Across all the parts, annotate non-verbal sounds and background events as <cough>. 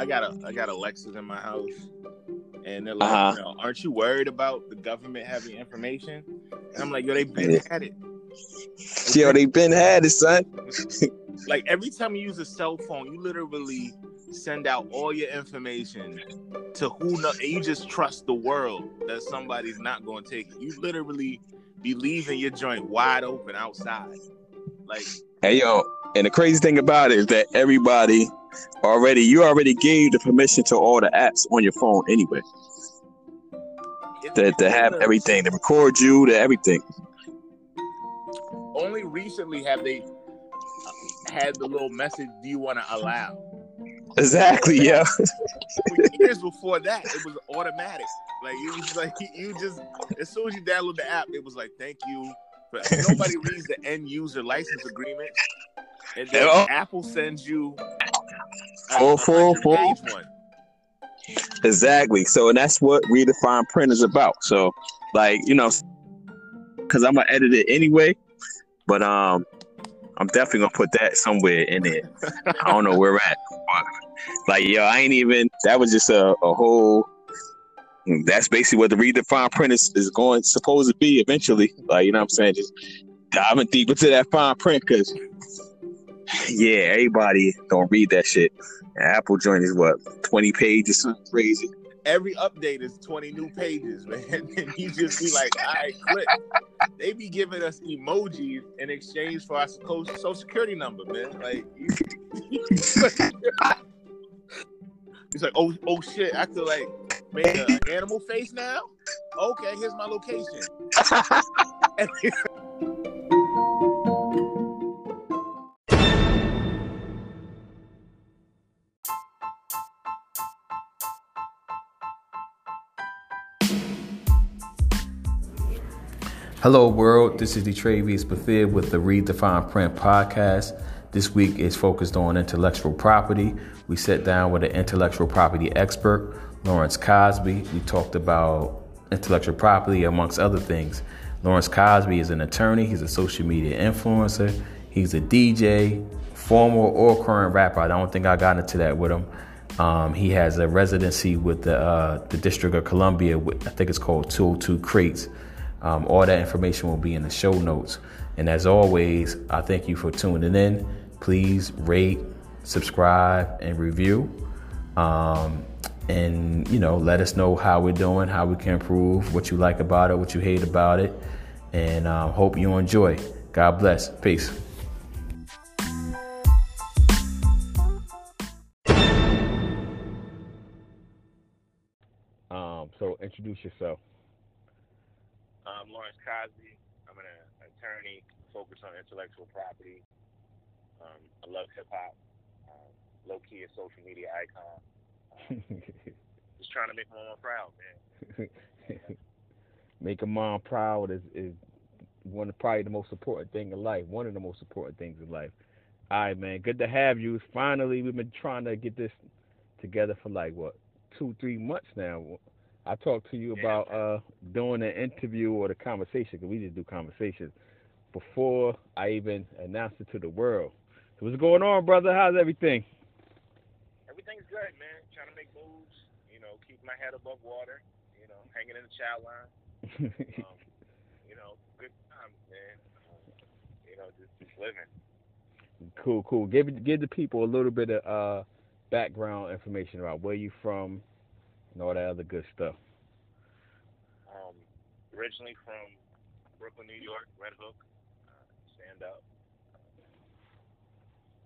I got a I got Alexas in my house, and they're like, Uh-huh. you know, "Aren't you worried about the government having information?" And I'm like, "Yo, they've been Yeah. had it. <laughs> Yo, they've been had it, son. <laughs> Like every time you use a cell phone, you literally send out all your information to who know, and you just trust the world that somebody's not going to take it. You literally be leaving your joint wide open outside. Like Hey yo, and the crazy thing about it is that everybody already you already gave the permission to all the apps on your phone anyway. To, to have everything, to record you, to everything. Only recently have they uh, had the little message, "Do you want to allow?" Exactly, yeah. <laughs> <laughs> Years before that, it was automatic. Like it was like <laughs> you just as soon as you download the app, it was like, "Thank you." But <laughs> nobody reads the end user license agreement, and then Yeah. Apple sends you Full, full, full. one. Exactly. So, and that's what Read the Fine Print is about. So, like, you know, because I'm gonna edit it anyway, but um, I'm definitely gonna put that somewhere in it. I don't know where we're at. <laughs> Like, yo, I ain't even. That was just a, a whole. That's basically what the Read the Fine Print is, is going supposed to be eventually. Like, you know what I'm saying? Just diving deep into that fine print because, yeah, everybody don't read that shit. And Apple joint is what 20 pages, something crazy. Every update is 20 new pages, <laughs> man. And you just be like, all right, click. They be giving us emojis in exchange for our so- social security number, man. Like, you, <laughs> <laughs> He's like, oh, oh shit! I could like an uh, animal face now. Okay, here's my location. Hello, world. This is DeTravius Bethea with the Read the Fine Print podcast. This week is focused on intellectual property. We sat down with an intellectual property expert, Lawrence Cosby. We talked about intellectual property, amongst other things. Lawrence Cosby is an attorney, he's a social media influencer, he's a DJ, former or current rapper. I don't think I got into that with him. Um, he has a residency with the, uh, the District of Columbia, with, I think it's called 202 Creates. Um, all that information will be in the show notes. And as always, I thank you for tuning in. Please rate, subscribe, and review. Um, and, you know, let us know how we're doing, how we can improve, what you like about it, what you hate about it. And um, hope you enjoy. God bless. Peace. Um, so introduce yourself. I'm Lawrence Cosby. I'm an attorney focused on intellectual property. Um, I love hip hop. Um, low key a social media icon. <laughs> Just trying to make my mom proud, man. <laughs> Make a mom proud is, is one of probably the most important thing in life. One of the most important things in life. All right, man. Good to have you. Finally, we've been trying to get this together for like what two, three months now. I talked to you Yeah. about uh doing an interview or the conversation because we just do conversations before I even announced it to the world. So what's going on, brother? How's everything? Everything's good, man. Trying to make moves. You know, keep my head above water. You know, hanging in the child line. <laughs> Um, you know, good times, man. Um, you know, just, just living. Cool, cool. Give give the people a little bit of uh background information about where you from and all that other good stuff. Um, originally from Brooklyn, New York, Red Hook, uh, stand up.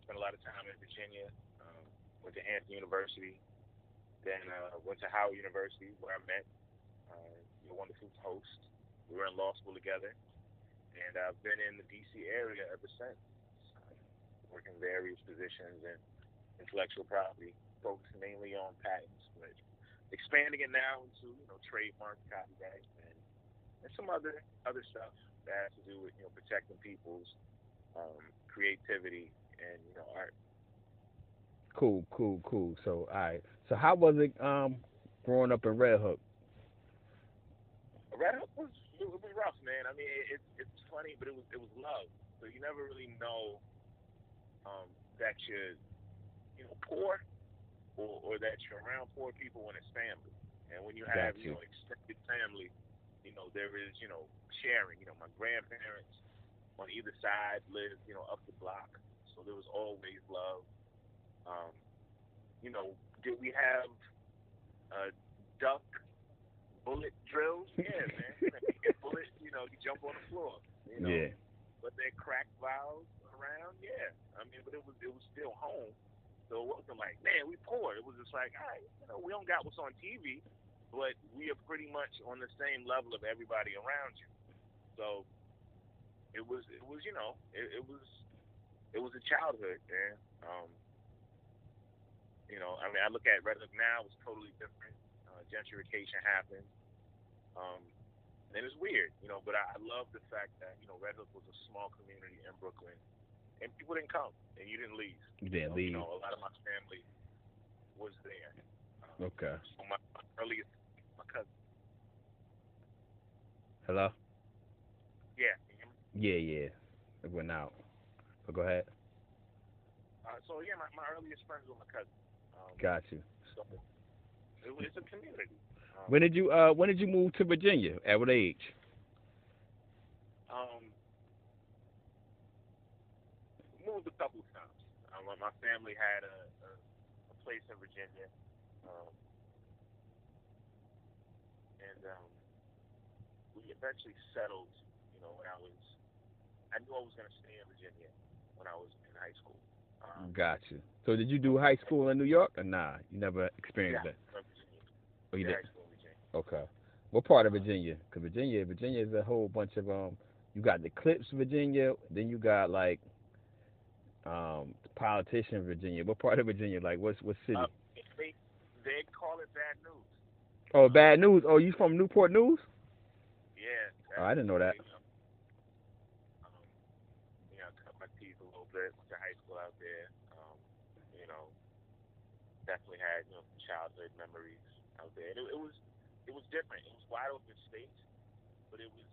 spent a lot of time in Virginia. Um, went to Hampton University. Then uh, went to Howard University where I met uh, your wonderful host. We were in law school together, and I've been in the D.C. area ever since, uh, working various positions in intellectual property, focused mainly on patents, but expanding it now into you know trademark, copyright, and, and some other other stuff that has to do with you know protecting people's um, creativity and you know art. Cool, cool, cool. So all right. So how was it um growing up in Red Hook? Red Hook was it was rough, man. I mean, it, it's it's funny, but it was it was love. So you never really know um, that you're you know poor or, or that you're around poor people when it's family. And when you have, you. you know, extended family, you know, there is, you know, sharing. You know, my grandparents on either side lived, you know, up the block. So there was always love. Um, you know, did we have uh, duck bullet drills? <laughs> Yeah, man. get bullet, you know, you jump on the floor. You know? Yeah. But they cracked valves around, yeah. I mean, but it was it was still home. So it wasn't like, man, we poor. It was just like, all right, you know, we don't got what's on TV, but we are pretty much on the same level of everybody around you. So it was, it was, you know, it, it was, it was a childhood, man. Um, you know, I mean, I look at Red Hook now; it's totally different. Uh, gentrification happened, um, and it's weird, you know. But I, I love the fact that you know Red Hook was a small community in Brooklyn and people didn't come, and you didn't leave. You didn't so, leave. You know, a lot of my family was there. Um, okay. So my, my earliest, my cousin. Hello. Yeah. Yeah, yeah. It went out. But go ahead. Uh, so yeah, my, my earliest friends were my cousin. Got you. So it, it's a community. Um, when did you uh When did you move to Virginia? At what age? Um, moved a couple of times. Um, my family had a, a, a place in Virginia, um, and um, we eventually settled. You know, when I was, I knew I was going to stay in Virginia when I was in high school. Got you. So did you do high school in New York or nah? You never experienced yeah, that. Virginia. Oh, you yeah, did. High school Virginia. Okay. What part of Virginia? Cause Virginia, Virginia is a whole bunch of um. You got the Clipse, Virginia. Then you got like um politician Virginia. What part of Virginia? Like what what city? Uh, they they call it bad news. Oh, bad news. Oh, you from Newport News? Yeah. Oh, I didn't know that. You know, um, you know, cut my teeth a little bit. Went to high school out there. Um, you know, definitely had you know childhood memories out there. And it, it was it was different. It was wide open states, but it was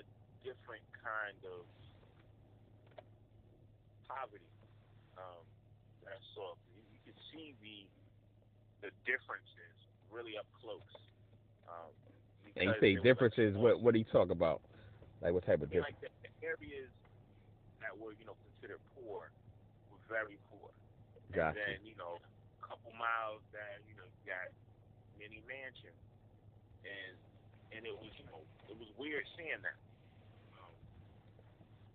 a different kind of poverty um, that I saw. You, you could see the the differences really up close. Um, And you say was, like, differences. What what do you talk about? Like what type of difference? like the, areas that were you know considered poor were very poor. Gotcha. And then you know, miles that you know you got many mansions, and and it was you know it was weird seeing that. Um,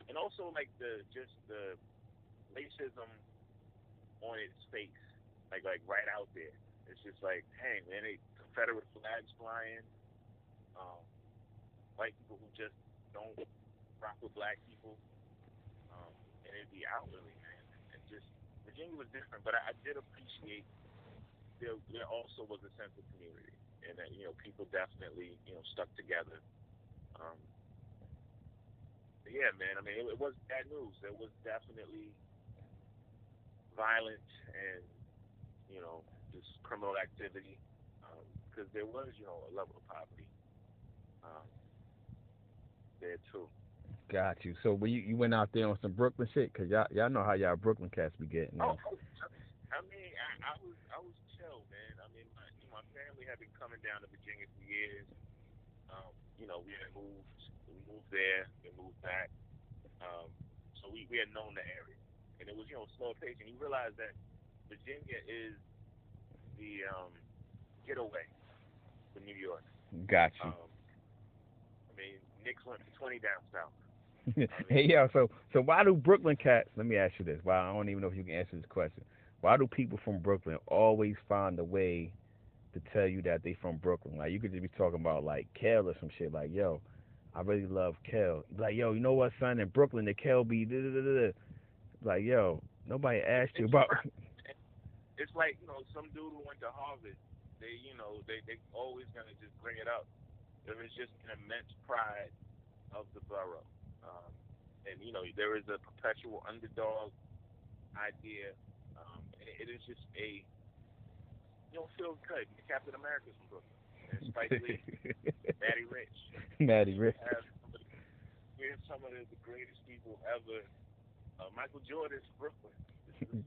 and also like the just the racism on its face, like like right out there. It's just like, hey man, they Confederate flags flying. Um, white people who just don't rock with black people, um, and it'd be out really, man. And just Virginia was different, but I, I did appreciate there. There also was a sense of community, and that you know people definitely you know stuck together. Um, yeah, man. I mean, it, it was bad news. There was definitely violence and you know just criminal activity because there was you know a level of poverty um, there too. Got you. So when you, you went out there on some Brooklyn shit, cause y'all y'all know how y'all Brooklyn cats be getting. Oh, I mean, I, I was I was chill, man. I mean, my you know, my family had been coming down to Virginia for years. Um, you know, we had moved, we moved there, we moved back. Um, so we, we had known the area, and it was you know slow pace. And you realize that Virginia is the um, getaway for New York. Got you. Um, I mean, Knicks went for twenty down south. <laughs> hey yo, so so why do Brooklyn cats? Let me ask you this. Why I don't even know if you can answer this question. Why do people from Brooklyn always find a way to tell you that they from Brooklyn? Like you could just be talking about like Kel or some shit. Like yo, I really love Kel. Like yo, you know what, son? In Brooklyn, the Kel be da da da da. Like yo, nobody asked you about. It's like you know some dude who went to Harvard. They you know they they always gonna just bring it up. There is just an immense pride of the borough, um, and you know there is a perpetual underdog idea. It is just a you know feel good. Captain America's from Brooklyn. And Spike Lee, <laughs> Matty Rich. Matty Rich. We have some of the, we have some of the, the greatest people ever. Uh, Michael Jordan's from Brooklyn.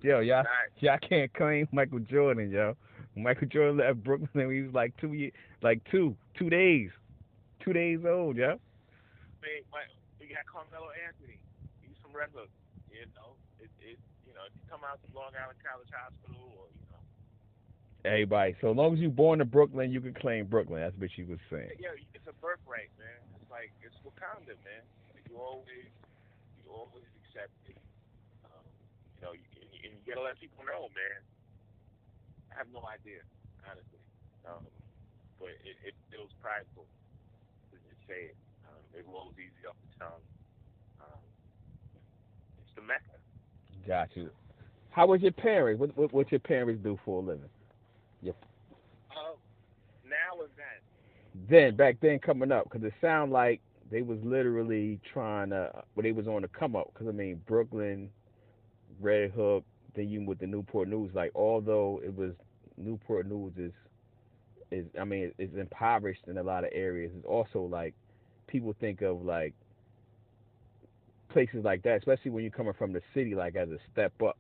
Yo, y'all, y'all can't claim Michael Jordan, yo. Michael Jordan left Brooklyn when he was like two years, like two, two days, two days old, yo. Man, we got Carmelo Anthony. He's from Red Hook. You know, you know, if you come out to Long Island College Hospital, or you know. Everybody, so long as you're born in Brooklyn, you can claim Brooklyn. That's what she was saying. Yeah, it's a birthright, man. It's like it's Wakanda, man. You always, you always accepted. Um, you know, you, and you gotta let people know, man. I have no idea, honestly. Um, but it, it feels prideful to just say it. Um, it rolls easy off the tongue. Um, it's the mecca. Got you. How was your parents? What what, what your parents do for a living? Yep. Uh, now or then? Then back then coming up, because it sounded like they was literally trying to, but they was on the come up. Because I mean Brooklyn, Red Hook, then you with the Newport News. Like although it was Newport News is is I mean is impoverished in a lot of areas. It's also like people think of like places like that, especially when you're coming from the city, like as a step up,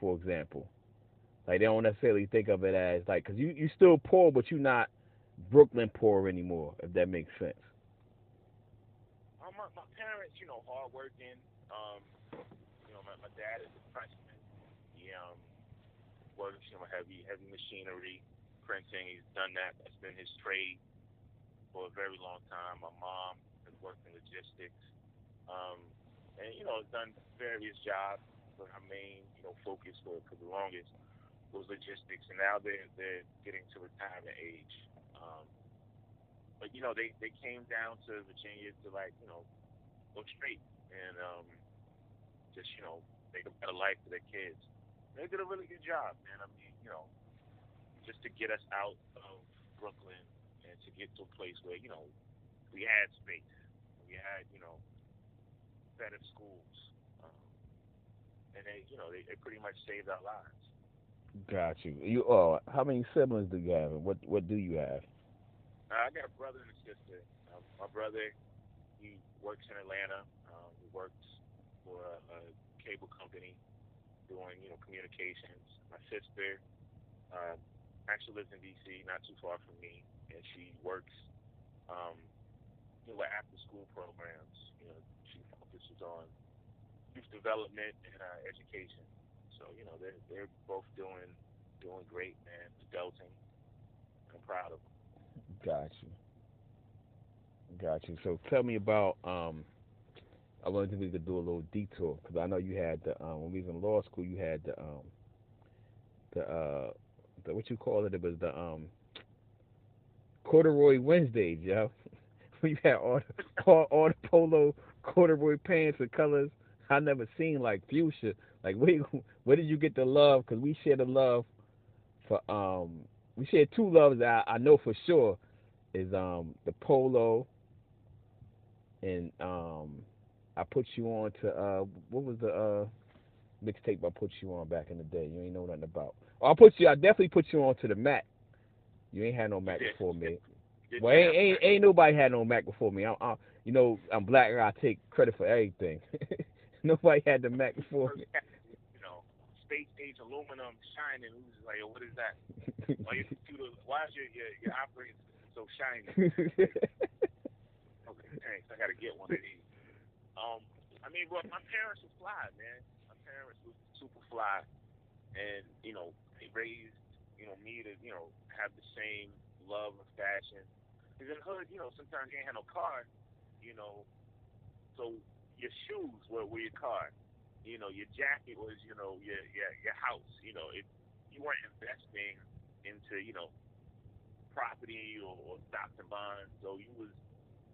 for example. Like they don't necessarily think of it as like because you you still poor, but you're not Brooklyn poor anymore. If that makes sense. Um, my, my parents, you know, hardworking. Um, you know, my, my dad is a pressman um, works, you know, heavy heavy machinery, printing. He's done that. That's been his trade for a very long time. My mom has worked in logistics, um, and you know, done various jobs. But her main, you know, focus for for the longest was logistics, and now they're they're getting to retirement age. Um, but you know, they they came down to Virginia to like you know go straight and um, just you know make a better life for their kids they did a really good job, man. I mean, you know, just to get us out of Brooklyn and to get to a place where you know we had space, we had you know better schools, um, and they you know they, they pretty much saved our lives. Got you. You oh, how many siblings do you have, and what what do you have? Uh, I got a brother and a sister. Uh, my brother, he works in Atlanta. Um, he works for a, a cable company doing, you know, communications. My sister uh, actually lives in D.C., not too far from me, and she works, um, you know, after school programs. You know, on youth development and uh, education. So, you know, they're they're both doing doing great, man. Adulting. I'm proud of them. Got you. Got you. So tell me about um, I wanted to, we could do a little detour because I know you had the um, when we was in law school, you had the um, the uh, the what you call it? It was the um, corduroy Wednesdays, yo. <laughs> you had all the, all, all the polo corduroy pants and colors I never seen like fuchsia. Like where <laughs> where did you get the love? Because we share the love for um we share two loves that I, I know for sure is um the polo and um I put you on to uh what was the uh mixtape I put you on back in the day? You ain't know nothing about. Oh, I put you. I definitely put you on to the Mac. You ain't had no Mac before me. Well, ain't, ain't ain't nobody had no Mac before me. I, I you know I'm black. and I take credit for everything. <laughs> nobody had the Mac before me. You know, space age aluminum shining. Who's like, what is that? why your computer? Why is your your, your operating so shiny? <laughs> okay, thanks. I gotta get one of these. Um, I mean, well, my parents were fly, man. My parents were super fly, and you know, they raised you know me to you know have the same love of fashion. Because in the hood, you know, sometimes you ain't have no car, you know, so your shoes were, were your car. You know, your jacket was, you know, your your your house. You know, if you weren't investing into, you know, property or, or stocks and bonds, so you was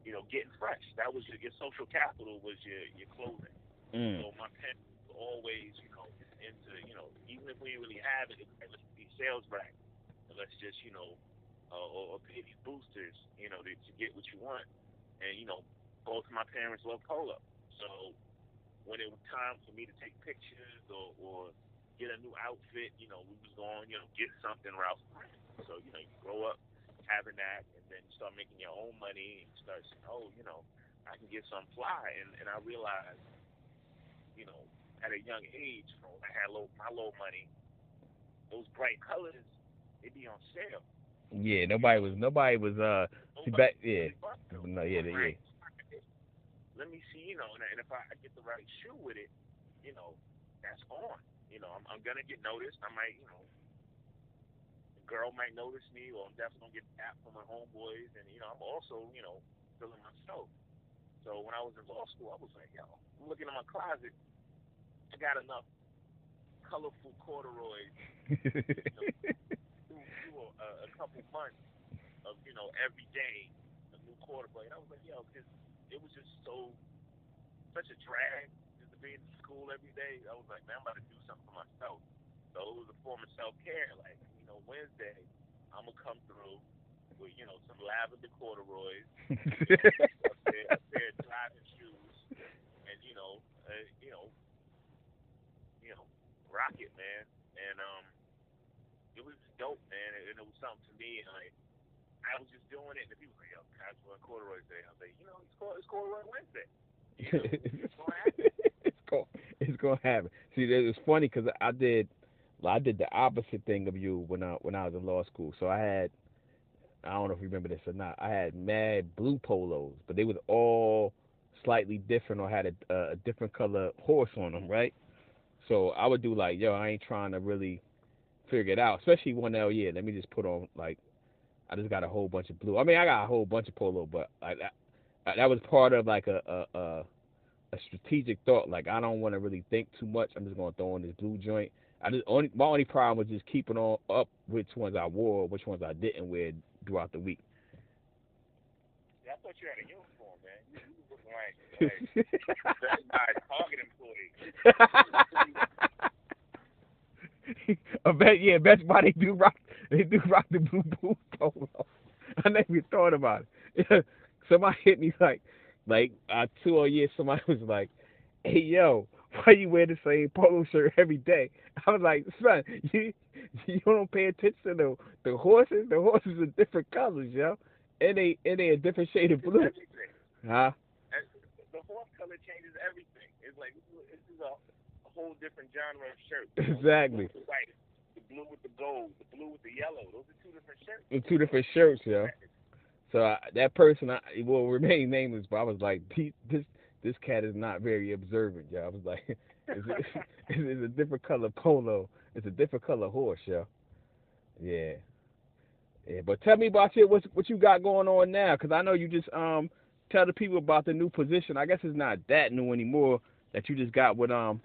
you know, getting fresh. That was your, your social capital was your your clothing. Mm. So my parents always, you know, into, you know, even if we didn't really have it, let's be sales rack. Let's just, you know, uh, or, or pay these boosters, you know, to, to get what you want. And you know, both of my parents love polo. So when it was time for me to take pictures or, or get a new outfit, you know, we was going, you know, get something Ralph Lauren. So you know, you grow up having that, and then you start making your own money, and you start saying, oh, you know, I can get some fly, and and I realized, you know, at a young age, when I had low, my low money, those bright colors, they be on sale. Yeah, nobody was nobody was uh see back yeah. No, yeah, yeah. Let me see, you know, and, and if I, I get the right shoe with it, you know, that's on. You know, I'm, I'm gonna get noticed. I might, you know, a girl might notice me, or I'm definitely gonna get tapped from my homeboys, and you know, I'm also, you know, feeling myself. So when I was in law school, I was like, yo, I'm looking in my closet. I got enough colorful corduroys you know, <laughs> through, through a, a couple months of you know every day a new corduroy. And I was like, yo, because it was just so such a drag just to be in school every day. I was like, man, I'm about to do something for myself. So it was a form of self care. Like you know, Wednesday, I'm gonna come through with you know some lavender corduroys, <laughs> a, pair, a pair of driving shoes, and you know, uh, you know, you know, rock it, man. And um, it was dope, man, and it was something to me. And like, I was just doing it, and the people were like, "Yo, casual and corduroy day." I was like, you know, it's called it's corduroy Wednesday. You know, it's gonna <laughs> happen. it's gonna happen. See, it's funny because I did I did the opposite thing of you when I when I was in law school. So I had I don't know if you remember this or not. I had mad blue polos, but they was all slightly different or had a, a different color horse on them, right? So I would do like, yo, I ain't trying to really figure it out, especially one L. Yeah, let me just put on like, I just got a whole bunch of blue. I mean, I got a whole bunch of polo, but like that, that was part of like a a, a, a strategic thought. Like I don't want to really think too much. I'm just gonna throw in this blue joint. I just only my only problem was just keeping on up which ones I wore, which ones I didn't wear throughout the week. Yeah, I thought you had a uniform, man. You, look like, like <laughs> that Target employee. <laughs> I bet yeah, that's why they do rock <laughs> they do rock the blue blue polo. <laughs> I never even thought about it. <laughs> somebody hit me like like uh two or years somebody was like, Hey yo, why you wear the same polo shirt every day? I was like, son, you you don't pay attention to the the horses. The horses are different colors, yo, and they and they a different shade of blue. Huh? the horse color changes everything. It's like this is a whole different genre of shirt. Exactly. The white, the blue with the gold, the blue with the yellow. Those are two different shirts. The two different shirts, yo. So I, that person, I, will remain nameless, but I was like, this this cat is not very observant, yo. I was like, <laughs> it's, a, <laughs> it's a different color polo. It's a different color horse, yo. Yeah. Yeah, but tell me about you. What what you got going on now? Because I know you just um tell the people about the new position. I guess it's not that new anymore that you just got with um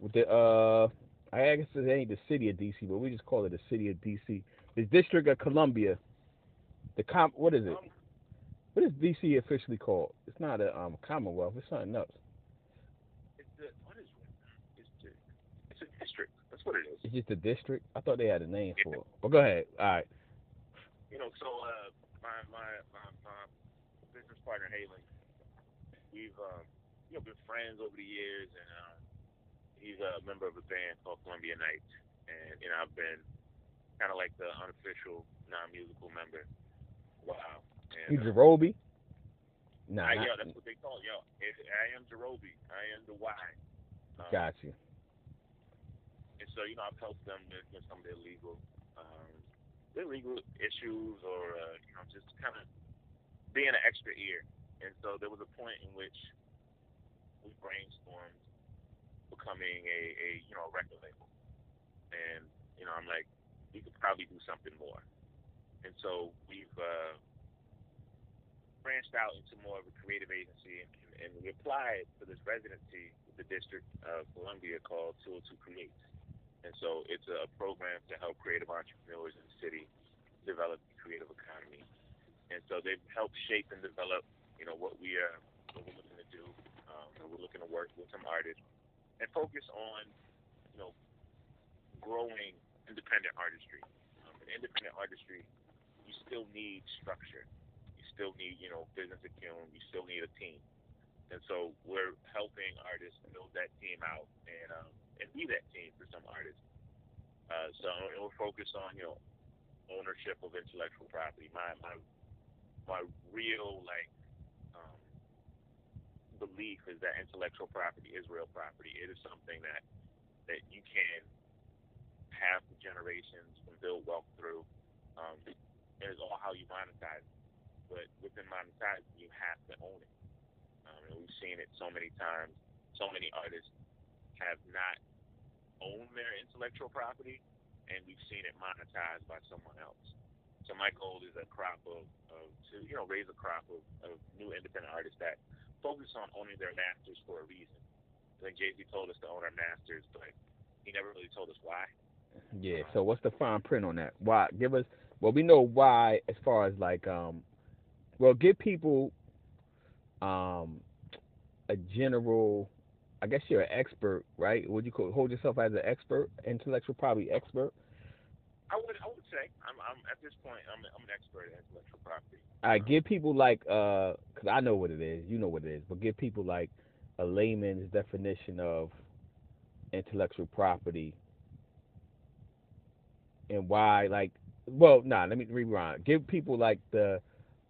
with the uh I guess it ain't the city of DC, but we just call it the city of DC. The District of Columbia. The com what is it? What is DC officially called? It's not a um Commonwealth. It's something else. It's the what is it? It's, the, it's a district. That's what it is. It's just a district. I thought they had a name for it. Well, go ahead. All right. You know, so uh, my my my, my business partner Haley, we've um, you know been friends over the years, and um, he's a member of a band called Columbia Nights, and you know I've been kind of like the unofficial non-musical member. Wow. And, he's uh, Jarobi. Nah, I, yo, that's what they call it. Yo, I am Jarobi. I am the Y. Um, Got you. And so you know I've helped them with, with some of their legal, um, their legal issues, or uh, you know just kind of being an extra ear. And so there was a point in which we brainstormed becoming a, a you know a record label, and you know I'm like we could probably do something more, and so we've uh, branched out into more of a creative agency, and, and we applied for this residency with the District of Columbia called 202 Creates, and so it's a program to help creative entrepreneurs in the city develop the creative economy, and so they've helped shape and develop you know what we are what we're looking to do. Um, we're looking to work with some artists and focus on, you know, growing independent artistry. Um, in independent artistry, you still need structure. You still need, you know, business acumen. You still need a team. And so we're helping artists build that team out and um, and be that team for some artists. Uh, so we're focused on, you know, ownership of intellectual property. My my my real like belief is that intellectual property is real property. It is something that that you can have for generations and build wealth through. Um, it is all how you monetize. But within monetizing, you have to own it. Um, and we've seen it so many times. So many artists have not owned their intellectual property, and we've seen it monetized by someone else. So my goal is a crop of, of to you know raise a crop of, of new independent artists that focus on owning their masters for a reason. I think Jay Z told us to own our masters, but he never really told us why. Yeah. So what's the fine print on that? Why? Give us. Well, we know why as far as like um, well, give people um a general. I guess you're an expert, right? Would you call, hold yourself as an expert, intellectual probably expert? I would, I would say I'm, I'm at this point I'm, I'm an expert in intellectual property. I right, give people like uh, cause I know what it is, you know what it is, but give people like a layman's definition of intellectual property and why like well nah let me rewind give people like the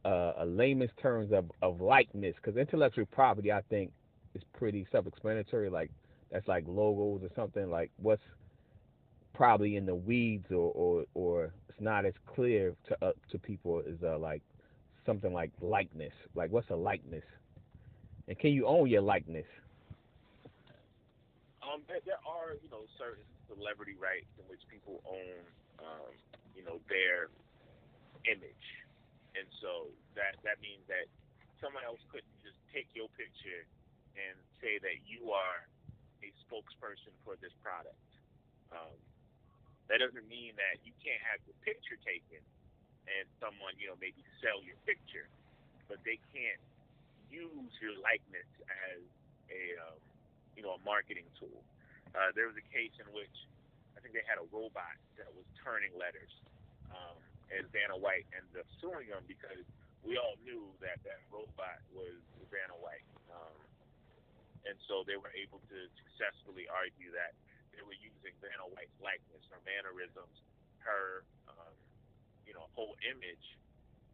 uh, a layman's terms of, of likeness because intellectual property i think is pretty self-explanatory like that's like logos or something like what's probably in the weeds or or, or it's not as clear to uh, to people is uh, like something like likeness. Like what's a likeness? And can you own your likeness? Um, there, there are you know certain celebrity rights in which people own um, you know their image, and so that that means that someone else couldn't just take your picture and say that you are a spokesperson for this product. Um, that doesn't mean that you can't have your picture taken and someone you know maybe sell your picture, but they can't use your likeness as a um, you know, a marketing tool. Uh, there was a case in which I think they had a robot that was turning letters, um, and Vanna White ended up suing them because we all knew that that robot was Vanna White, um, and so they were able to successfully argue that they were using Vanna White's likeness, her mannerisms, her, um, you know, whole image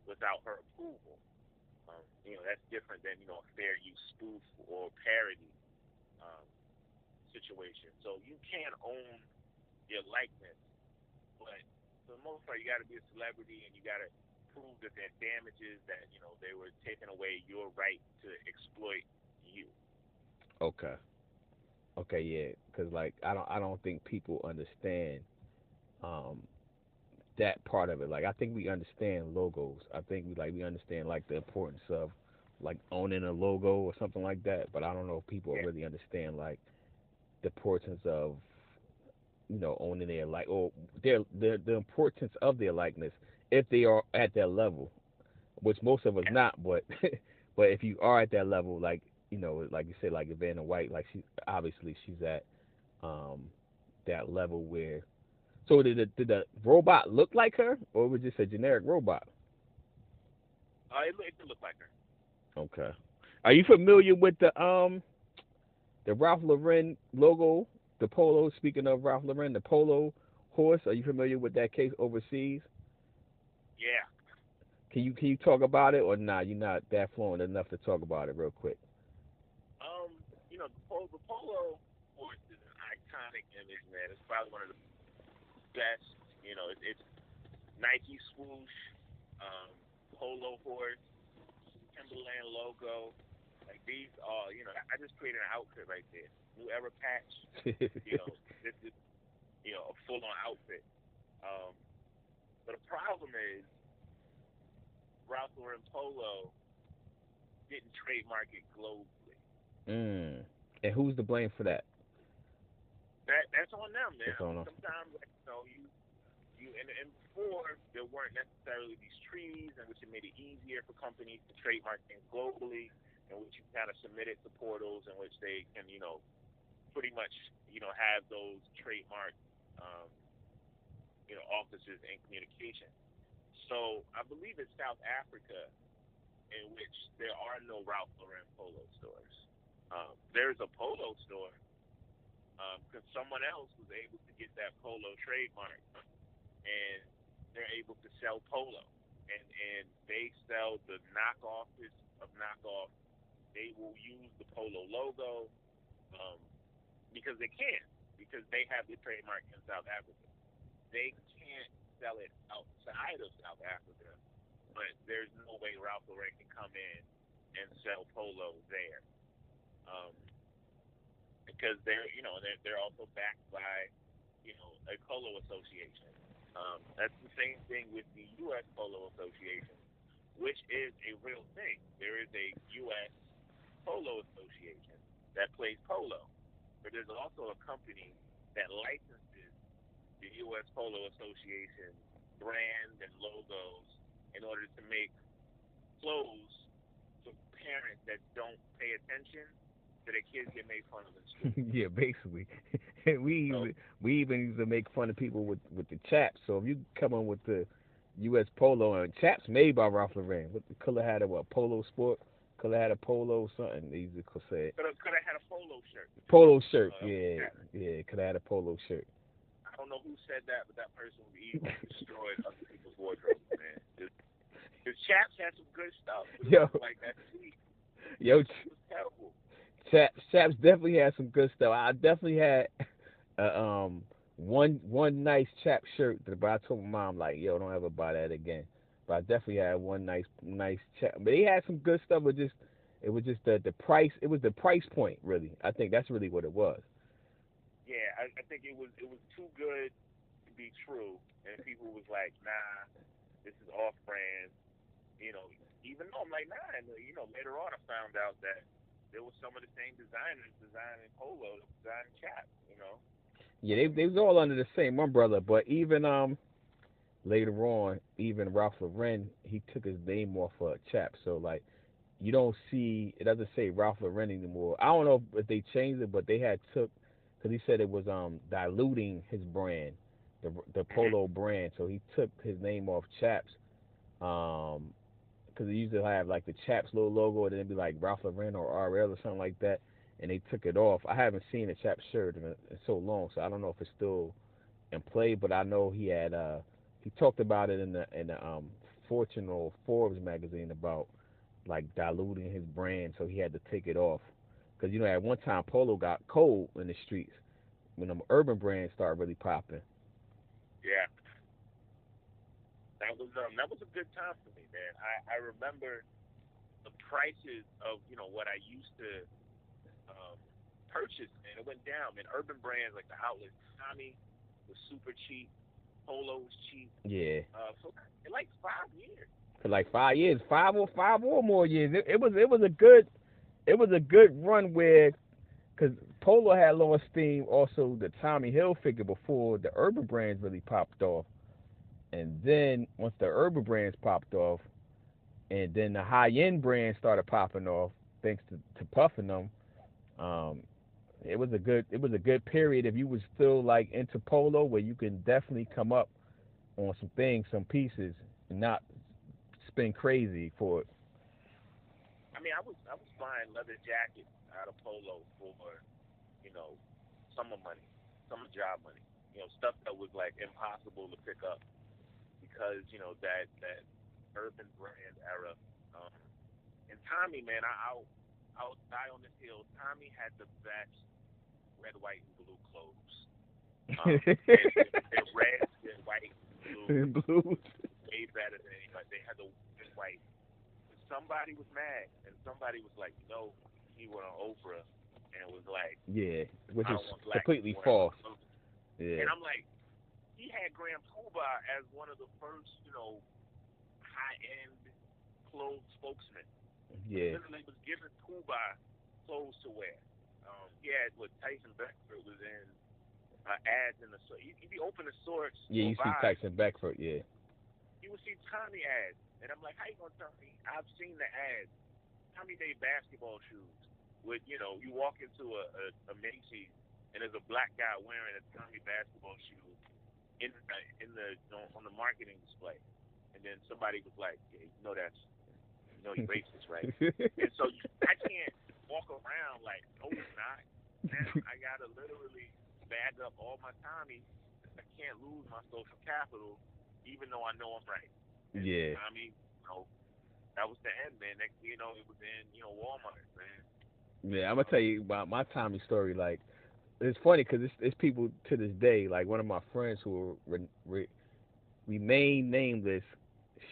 without her approval. Um, you know, that's different than you know a fair use spoof or parody um, situation. So you can own your likeness, but for the most part, you got to be a celebrity and you got to prove that are damages that you know they were taking away your right to exploit you. Okay. Okay, yeah, because like I don't, I don't think people understand um, that part of it. Like I think we understand logos. I think we like we understand like the importance of like owning a logo or something like that. But I don't know if people yeah. really understand like the importance of you know owning their like or their, their the importance of their likeness if they are at that level, which most of us yeah. not. But <laughs> but if you are at that level, like you know, like you said, like Vanna White, like she obviously she's at um that level where. So did the, did the robot look like her, or was it just a generic robot? Uh, it, it looked like her. Okay. Are you familiar with the um the Ralph Lauren logo, the polo? Speaking of Ralph Lauren, the polo horse. Are you familiar with that case overseas? Yeah. Can you can you talk about it or not? Nah, you're not that fluent enough to talk about it real quick. Know, the polo, the polo horse is an iconic image, man. It's probably one of the best. You know, it, it's Nike swoosh, um, polo horse Timberland logo. Like these are, you know, I just created an outfit right there. New Era patch. you know, <laughs> this is, you know, a full on outfit. Um, but the problem is, Ralph Lauren Polo didn't trademark it globally. Mm. And who's to blame for that? That that's on them, man. On them. Sometimes, like, you know, you you and, and before there weren't necessarily these treaties, and which it made it easier for companies to trademark things globally, in which you kind of submit it to portals in which they can, you know, pretty much, you know, have those trademark, um, you know, offices and communication. So I believe it's South Africa in which there are no Ralph Lauren polo stores. Um, there's a polo store because um, someone else was able to get that polo trademark and they're able to sell polo, and and they sell the knockoff of knockoff they will use the polo logo um, because they can, because they have the trademark in South Africa. They can't sell it outside of South Africa, but there's no way Ralph Lauren can come in and sell polo there. Um, because they're, you know, they're, they're also backed by, you know, a polo association. Um, that's the same thing with the U.S. Polo Association, which is a real thing. There is a U.S. Polo Association that plays polo, but there's also a company that licenses the U.S. Polo Association brand and logos in order to make clothes for parents that don't pay attention so their kids get made fun of <laughs> yeah, basically. <laughs> we So- even, we even used to make fun of people with with the chaps. So if you come on with the U.S. Polo and chaps made by Ralph Lauren, what the color had a what Polo Sport, color had a Polo something. They used to say. Could have, could have had a polo shirt. Polo shirt. Uh, Yeah, yeah, could have had a polo shirt. I don't know who said that, but that person would be destroyed other people's wardrobes, man. The Chaps had some good stuff. <laughs> Yo. like that Yo, it was terrible. Chaps definitely had some good stuff. I definitely had <laughs> uh, um one one nice chap shirt, but I told my mom like, yo, don't ever buy that again. But I definitely had one nice nice chap. But he had some good stuff, but just it was just the the price. It was the price point, really. I think that's really what it was. Yeah, I, I think it was it was too good to be true, and people was like, nah, this is off brand. You know, even though I'm like, nah, and you know, later on I found out that there was some of the same designers designing polo, designing Chaps. You know. Yeah, they they was all under the same umbrella, but even um later on, even Ralph Lauren, he took his name off of Chap. So like you don't see it doesn't say Ralph Lauren anymore. I don't know if they changed it, but they had took because he said it was um diluting his brand, the the polo <laughs> brand. So he took his name off Chaps, um, because he used to have like the Chaps little logo, and then it'd be like Ralph Lauren or RL or something like that and they took it off. I haven't seen a Chaps shirt in, in so long, so I don't know if it's still in play. But I know he had uh he talked about it in the in the um Fortune or Forbes magazine about like diluting his brand, so he had to take it off. Because you know at one time Polo got cold in the streets when the urban brands started really popping. Yeah. That was um that was a good time for me, man. I, I remember the prices of, you know, what I used to um purchase, man. It went down, man. Urban brands like the outlet Tommy was super cheap, Polo was cheap. Yeah, Uh for in like five years. for like five years, five or five or more years. It, it was it was a good it was a good run where because Polo had low esteem, also the Tommy Hilfiger before the urban brands really popped off, and then once the urban brands popped off, and then the high end brands started popping off thanks to, to puffing them. Um, it was a good it was a good period if you was still like into polo where you can definitely come up on some things, some pieces, and not spend crazy for it. I mean I was I was buying leather jackets out of Polo for, you know, summer money, summer job money. You know, stuff that was like impossible to pick up because, you know, that that urban brand era. Um, and Tommy, man, I, I'll I'll die on this hill. Tommy had the best red, white, and blue clothes. Um, <laughs> red, their white, and blue Blues. way better than anybody. They had the red white. And somebody was mad, and somebody was like, you know, he went on Oprah and was like, Yeah, which is don't want black completely false. Yeah. And I'm like, he had Grand Poobah as one of the first, you know, high end clothes spokesmen. Yeah. Literally was giving Poobah clothes to wear. Um, he had what Tyson Beckford was in uh, ads in the store. If you open the source, Yeah, you see Tyson Beckford, yeah. you will see Tommy ads. And I'm like, how you gonna tell me? I've seen the ads. Tommy Day basketball shoes. With you know, you walk into a, a, a Macy's and there's a black guy wearing a Tommy basketball shoe in uh, in the on, the marketing display. And then somebody was like, yeah, you know that's you know you're racist, right? <laughs> and so you, I can't walk around like, no, it's not. Now I gotta literally bag up all my Tommy. I can't lose my social capital, even though I know I'm right. Yeah. I mean, you know, that was the end, man. Next you know, it was in you know Walmart, man. Yeah, I'm gonna tell you about my Tommy story. Like, it's funny because it's, it's people to this day. Like one of my friends who re, re, remain nameless.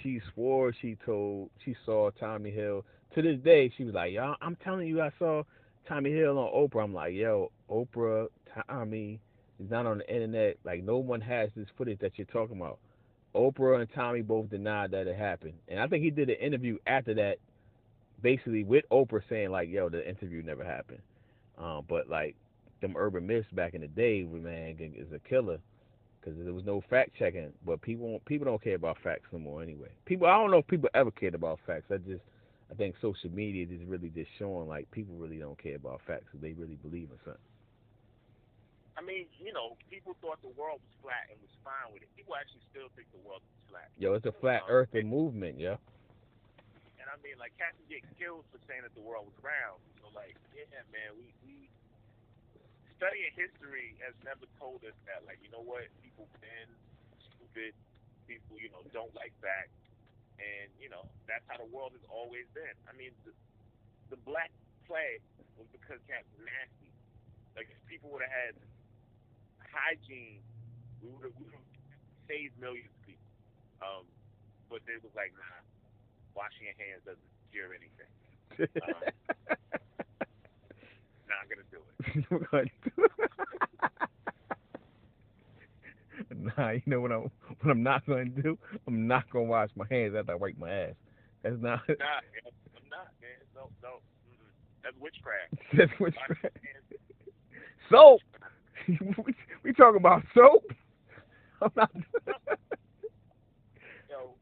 She swore she told she saw Tommy Hill. To this day, she was like, "Yo, I'm telling you, I saw Tommy Hill on Oprah." I'm like, "Yo, Oprah, Tommy is not on the internet. Like, no one has this footage that you're talking about." Oprah and Tommy both denied that it happened, and I think he did an interview after that, basically with Oprah saying like, "Yo, the interview never happened." Um, but like them urban myths back in the day, man, is a killer because there was no fact checking. But people people don't care about facts no more anyway. People I don't know if people ever cared about facts. I just I think social media is really just showing like people really don't care about facts. They really believe in something. I mean, you know, people thought the world was flat and was fine with it. People actually still think the world is flat. Yo, it's a flat um, earth movement, yeah. And I mean, like, cats get killed for saying that the world was round. So, like, yeah, man, we, we studying history has never told us that, like, you know what, people been stupid, people, you know, don't like facts, and you know that's how the world has always been. I mean, the, the Black Plague was because cats nasty. Like, if people would have had hygiene, we would have saved millions of people. Um, but they was like, nah, washing your hands doesn't cure anything. <laughs> Um, gonna do it. <laughs> <laughs> nah, you know what I'm what I'm not gonna do? I'm not gonna wash my hands after I wipe my ass. That's not. Nah, man, I'm not, man. No, no. That's witchcraft. <laughs> That's witchcraft. Soap. we, we talking about soap. I'm not. Yo,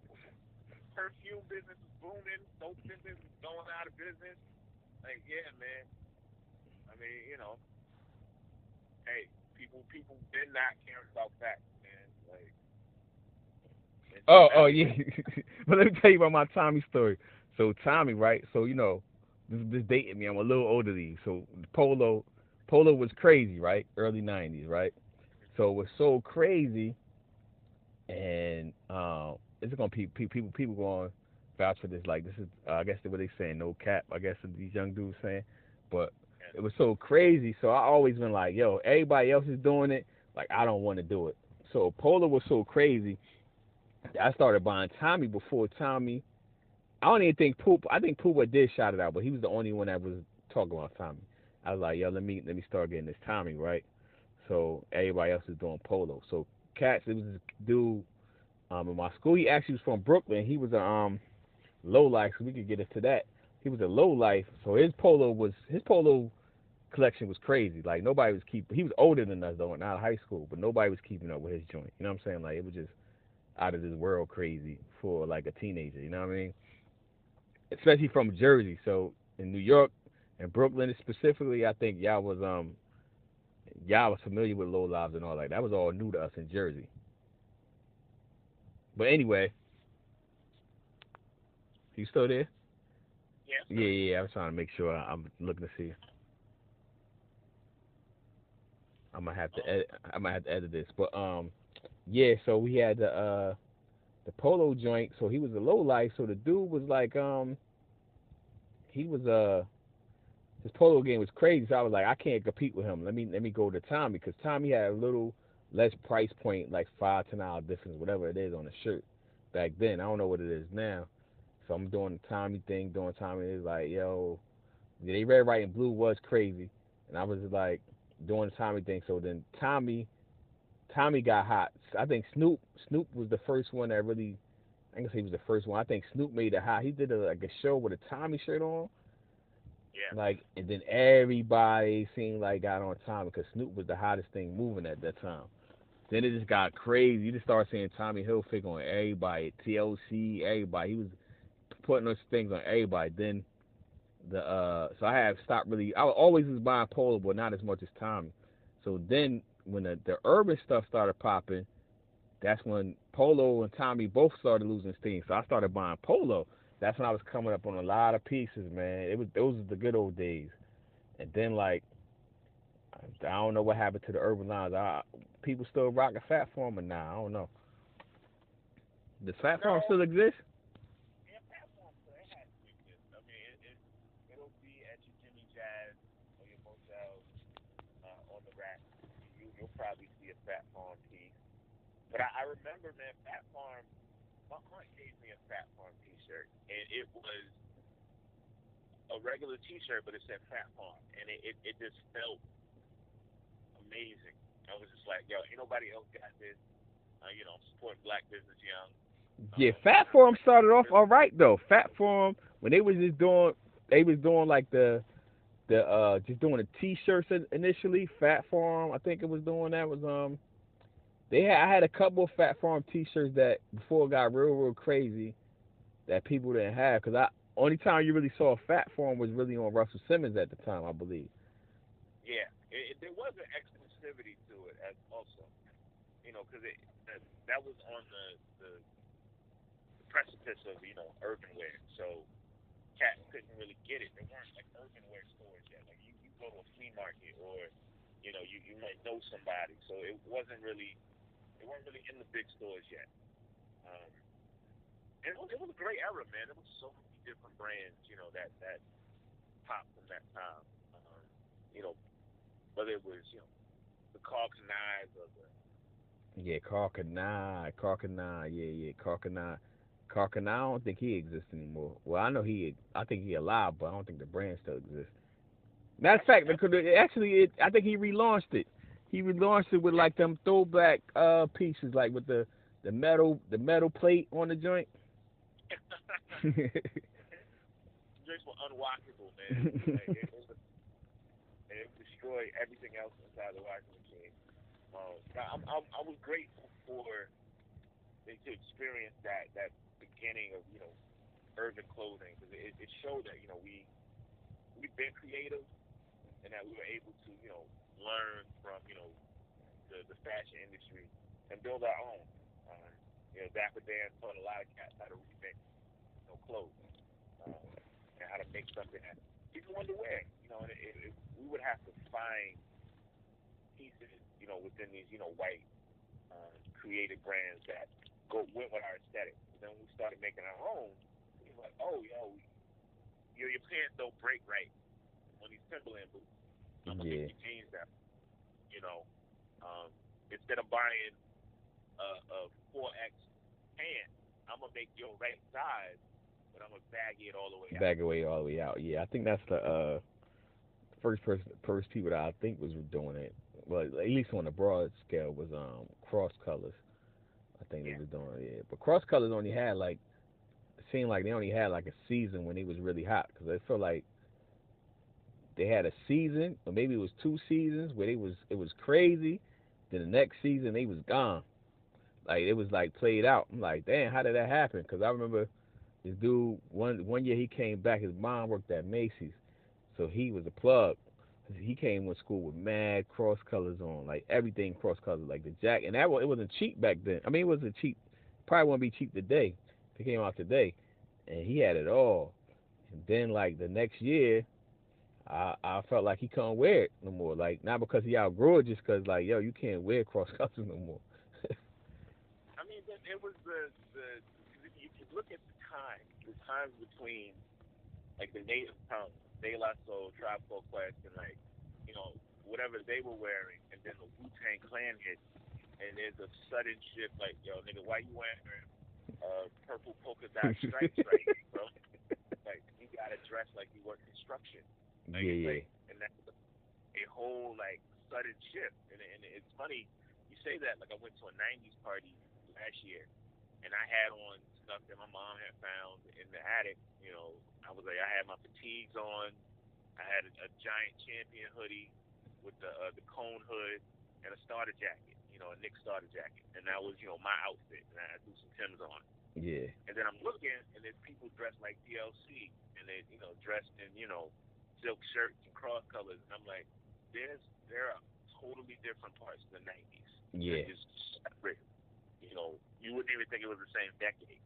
perfume business is booming. Soap business is going out of business. Like, yeah, man mean, you know, hey, people people did not care about facts, man. Like. Oh, oh yeah. <laughs> but let me tell you about my Tommy story. So Tommy, right? So you know, this this dating me. I'm a little older than you. So Polo, Polo was crazy, right? Early '90s, right? So it was so crazy, and um, it's gonna be people people going vouch for this. Like this is, uh, I guess what they saying, no cap. I guess these young dudes saying, but it was so crazy. So I always been like, yo, everybody else is doing it. Like I don't want to do it. So Polo was so crazy. I started buying Tommy before Tommy. I don't even think Poop. I think Puba did shout it out, but he was the only one that was talking about Tommy. I was like, yo, let me let me start getting this Tommy right. So everybody else is doing Polo. So Cats, it was this dude um, in my school. He actually was from Brooklyn. He was a um, low life, so we could get into that. He was a low life, so his polo was his polo collection was crazy. Like nobody was keeping. He was older than us though, not high school, but nobody was keeping up with his joint. You know what I'm saying? Like it was just out of this world crazy for like a teenager. You know what I mean? Especially from Jersey. So in New York and Brooklyn specifically, I think y'all was um y'all was familiar with low lives and all that. That was all new to us in Jersey. But anyway, you still there? Yeah. Yeah, yeah. I was trying to make sure. I'm looking to see. I'm gonna have to edit, I might have to edit this, but um, yeah. So we had the uh the polo joint. So he was a low life. So the dude was like um he was uh his polo game was crazy. So I was like, I can't compete with him. Let me let me go to Tommy because Tommy had a little less price point, like five ten dollar difference, whatever it is on the shirt back then. I don't know what it is now. So I'm doing the Tommy thing, doing Tommy. It's like, yo, they red, white, and blue was crazy, and I was like, doing the Tommy thing. So then Tommy, Tommy got hot. I think Snoop, Snoop was the first one that really. I guess he was the first one. I think Snoop made it hot. He did a, like a show with a Tommy shirt on. Yeah. Like, and then everybody seemed like got on Tommy because Snoop was the hottest thing moving at that time. Then it just got crazy. You just started seeing Tommy Hilfiger on everybody, TLC, everybody. He was putting those things on everybody. Then the uh so I have stopped really I always was buying polo but not as much as Tommy. So then when the, the urban stuff started popping, that's when Polo and Tommy both started losing steam. So I started buying Polo. That's when I was coming up on a lot of pieces, man. It was those were the good old days. And then like I don't know what happened to the urban lines. I, people still rocking Phat Farm now. I don't know. Does Phat Farm still exist? But I, I remember, man, Phat Farm. My aunt gave me a Phat Farm T-shirt, and it was a regular T-shirt, but it said Phat Farm, and it, it, it just felt amazing. I was just like, yo, ain't nobody else got this. Uh, you know, support black business young. Yeah, Um, Phat Farm started off all right though. Phat Farm when they was just doing, they was doing like the, the uh, just doing the T-shirts initially. Phat Farm, I think it was doing that was um, they had I had a couple of Phat Farm T-shirts that before it got real real crazy, that people didn't have because I only time you really saw a Phat Farm was really on Russell Simmons at the time I believe. Yeah, it, it, there was an exclusivity to it as also, you know, because it that, that was on the, the the precipice of you know urban wear, so cats couldn't really get it. There weren't like urban wear stores yet. Like you, you go to a flea market or you know you you might know somebody, so it wasn't really they weren't really in the big stores yet. Um, and it was, it was a great era, man. There was so many different brands, you know, that that popped from that time. Um, you know, whether it was you know the Carl or the Yeah, Karl Kani, Carcanine, yeah, yeah, Karl Kani. Carcanine, I don't think he exists anymore. Well, I know he, I think he alive, but I don't think the brand still exists. Matter of fact, because it, actually, it, I think he relaunched it. He relaunched it with like them throwback uh pieces, like with the the metal the metal plate on the joint. <laughs> drinks were unwashable, man. like, it, it, was, it destroyed everything else inside the washing machine. Um, I'm, I'm, I was grateful for to experience that that beginning of you know urban clothing because it, it showed that you know we we've been creative and that we were able to you know learn from you know the the fashion industry and build our own. Um, you know, Dapper Dan taught a lot of cats how to remix you know clothes um, and how to make something that people wanted to wear. You know, and it, it, it, we would have to find pieces you know within these you know white um, creative brands that go went with our aesthetic. And then we started making our own, we were like, oh, yo, your your pants don't break right on these Timberland boots. I'm gonna Yeah. make your jeans that. You know, um, instead of buying a, a 4X pant, I'm gonna make your right size, but I'm gonna bag it all the way out. Back away all the way out. Yeah, I think that's the uh first person first people that I think was doing it. Well, at least on a broad scale was um cross colors. I think Yeah. they was doing it. Yeah. But cross colors only had like it seemed like they only had like a season when it was really hot because I felt like they had a season or maybe it was two seasons where they was it was crazy. Then the next season they was gone. Like it was like played out. I'm like, damn, how did that happen? Because I remember this dude one one year he came back. His mom worked at Macy's, so he was a plug. He came to school with mad cross colors on, like everything cross colors, like the jacket. And that was, it wasn't cheap back then. I mean, it wasn't cheap. Probably won't be cheap today. If it came out today, and he had it all. And then like the next year, I I felt like he couldn't wear it no more. Like not because he outgrew it, just because like yo, you can't wear cross <laughs> colors no more. I mean, it, it was the the if you, if look at the time, the times between like the native tongue, De La Soul, Tribe Called Quest, and like you know whatever they were wearing, and then the Wu Tang Clan hit, and there's a sudden shift. Like yo, nigga, why you wearing uh, purple polka dot stripes right here, bro? <laughs> Like you gotta dress like you work construction. Like, yeah, yeah. and that's a whole like sudden shift. And, and it's funny you say that. Like I went to a '90s party last year, and I had on stuff that my mom had found in the attic. You know, I was like, I had my fatigues on. I had a, a giant champion hoodie with the uh, the cone hood and a starter jacket. You know, a Nick starter jacket, and that was you know my outfit. And I threw some Timbs on. Yeah. And then I'm looking, and there's people dressed like DLC, and they, you know, dressed in, you know, silk shirts and cross colors. And I'm like, there's there are totally different parts of the '90s. Yeah. Just separate. You know, you wouldn't even think it was the same decade.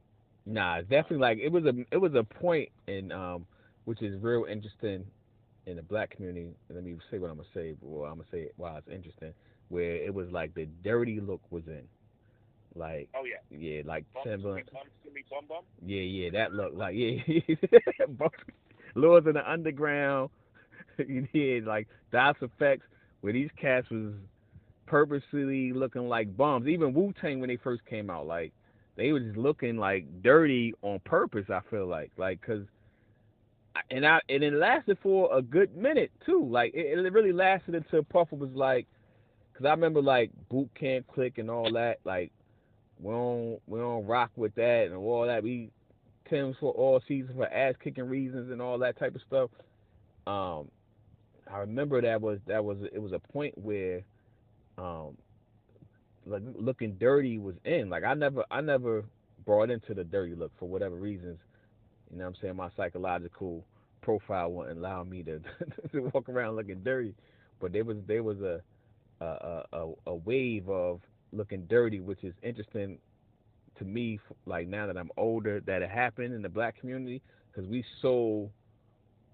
Nah, it's definitely like it was a it was a point in um which is real interesting in the black community. Let me say what I'm gonna say. Well, I'm gonna say it while it's interesting. Where it was like the dirty look was in, like Oh yeah, yeah, like bum, Timberland. bum, bum, bum, bum. Yeah, yeah, that look like yeah. <laughs> Lords of the Underground. <laughs> you did like Das EFX where these cats was purposely looking like bums. Even Wu Tang when they first came out, like they were just looking like dirty on purpose. I feel like, like, cause, and I and it lasted for a good minute too. Like it, it really lasted until Puffer was like, cause I remember like Boot Camp Click and all that. Like we don't we don't rock with that and all that. We Tim's for all season for ass kicking reasons and all that type of stuff. Um, I remember that was that was it was a point where, um, like looking dirty was in. Like I never I never brought into the dirty look for whatever reasons. You know what I'm saying? My psychological profile wouldn't allow me to <laughs> to walk around looking dirty. But there was there was a a, a, a wave of looking dirty, which is interesting to me. Like now that I'm older, that it happened in the black community because we so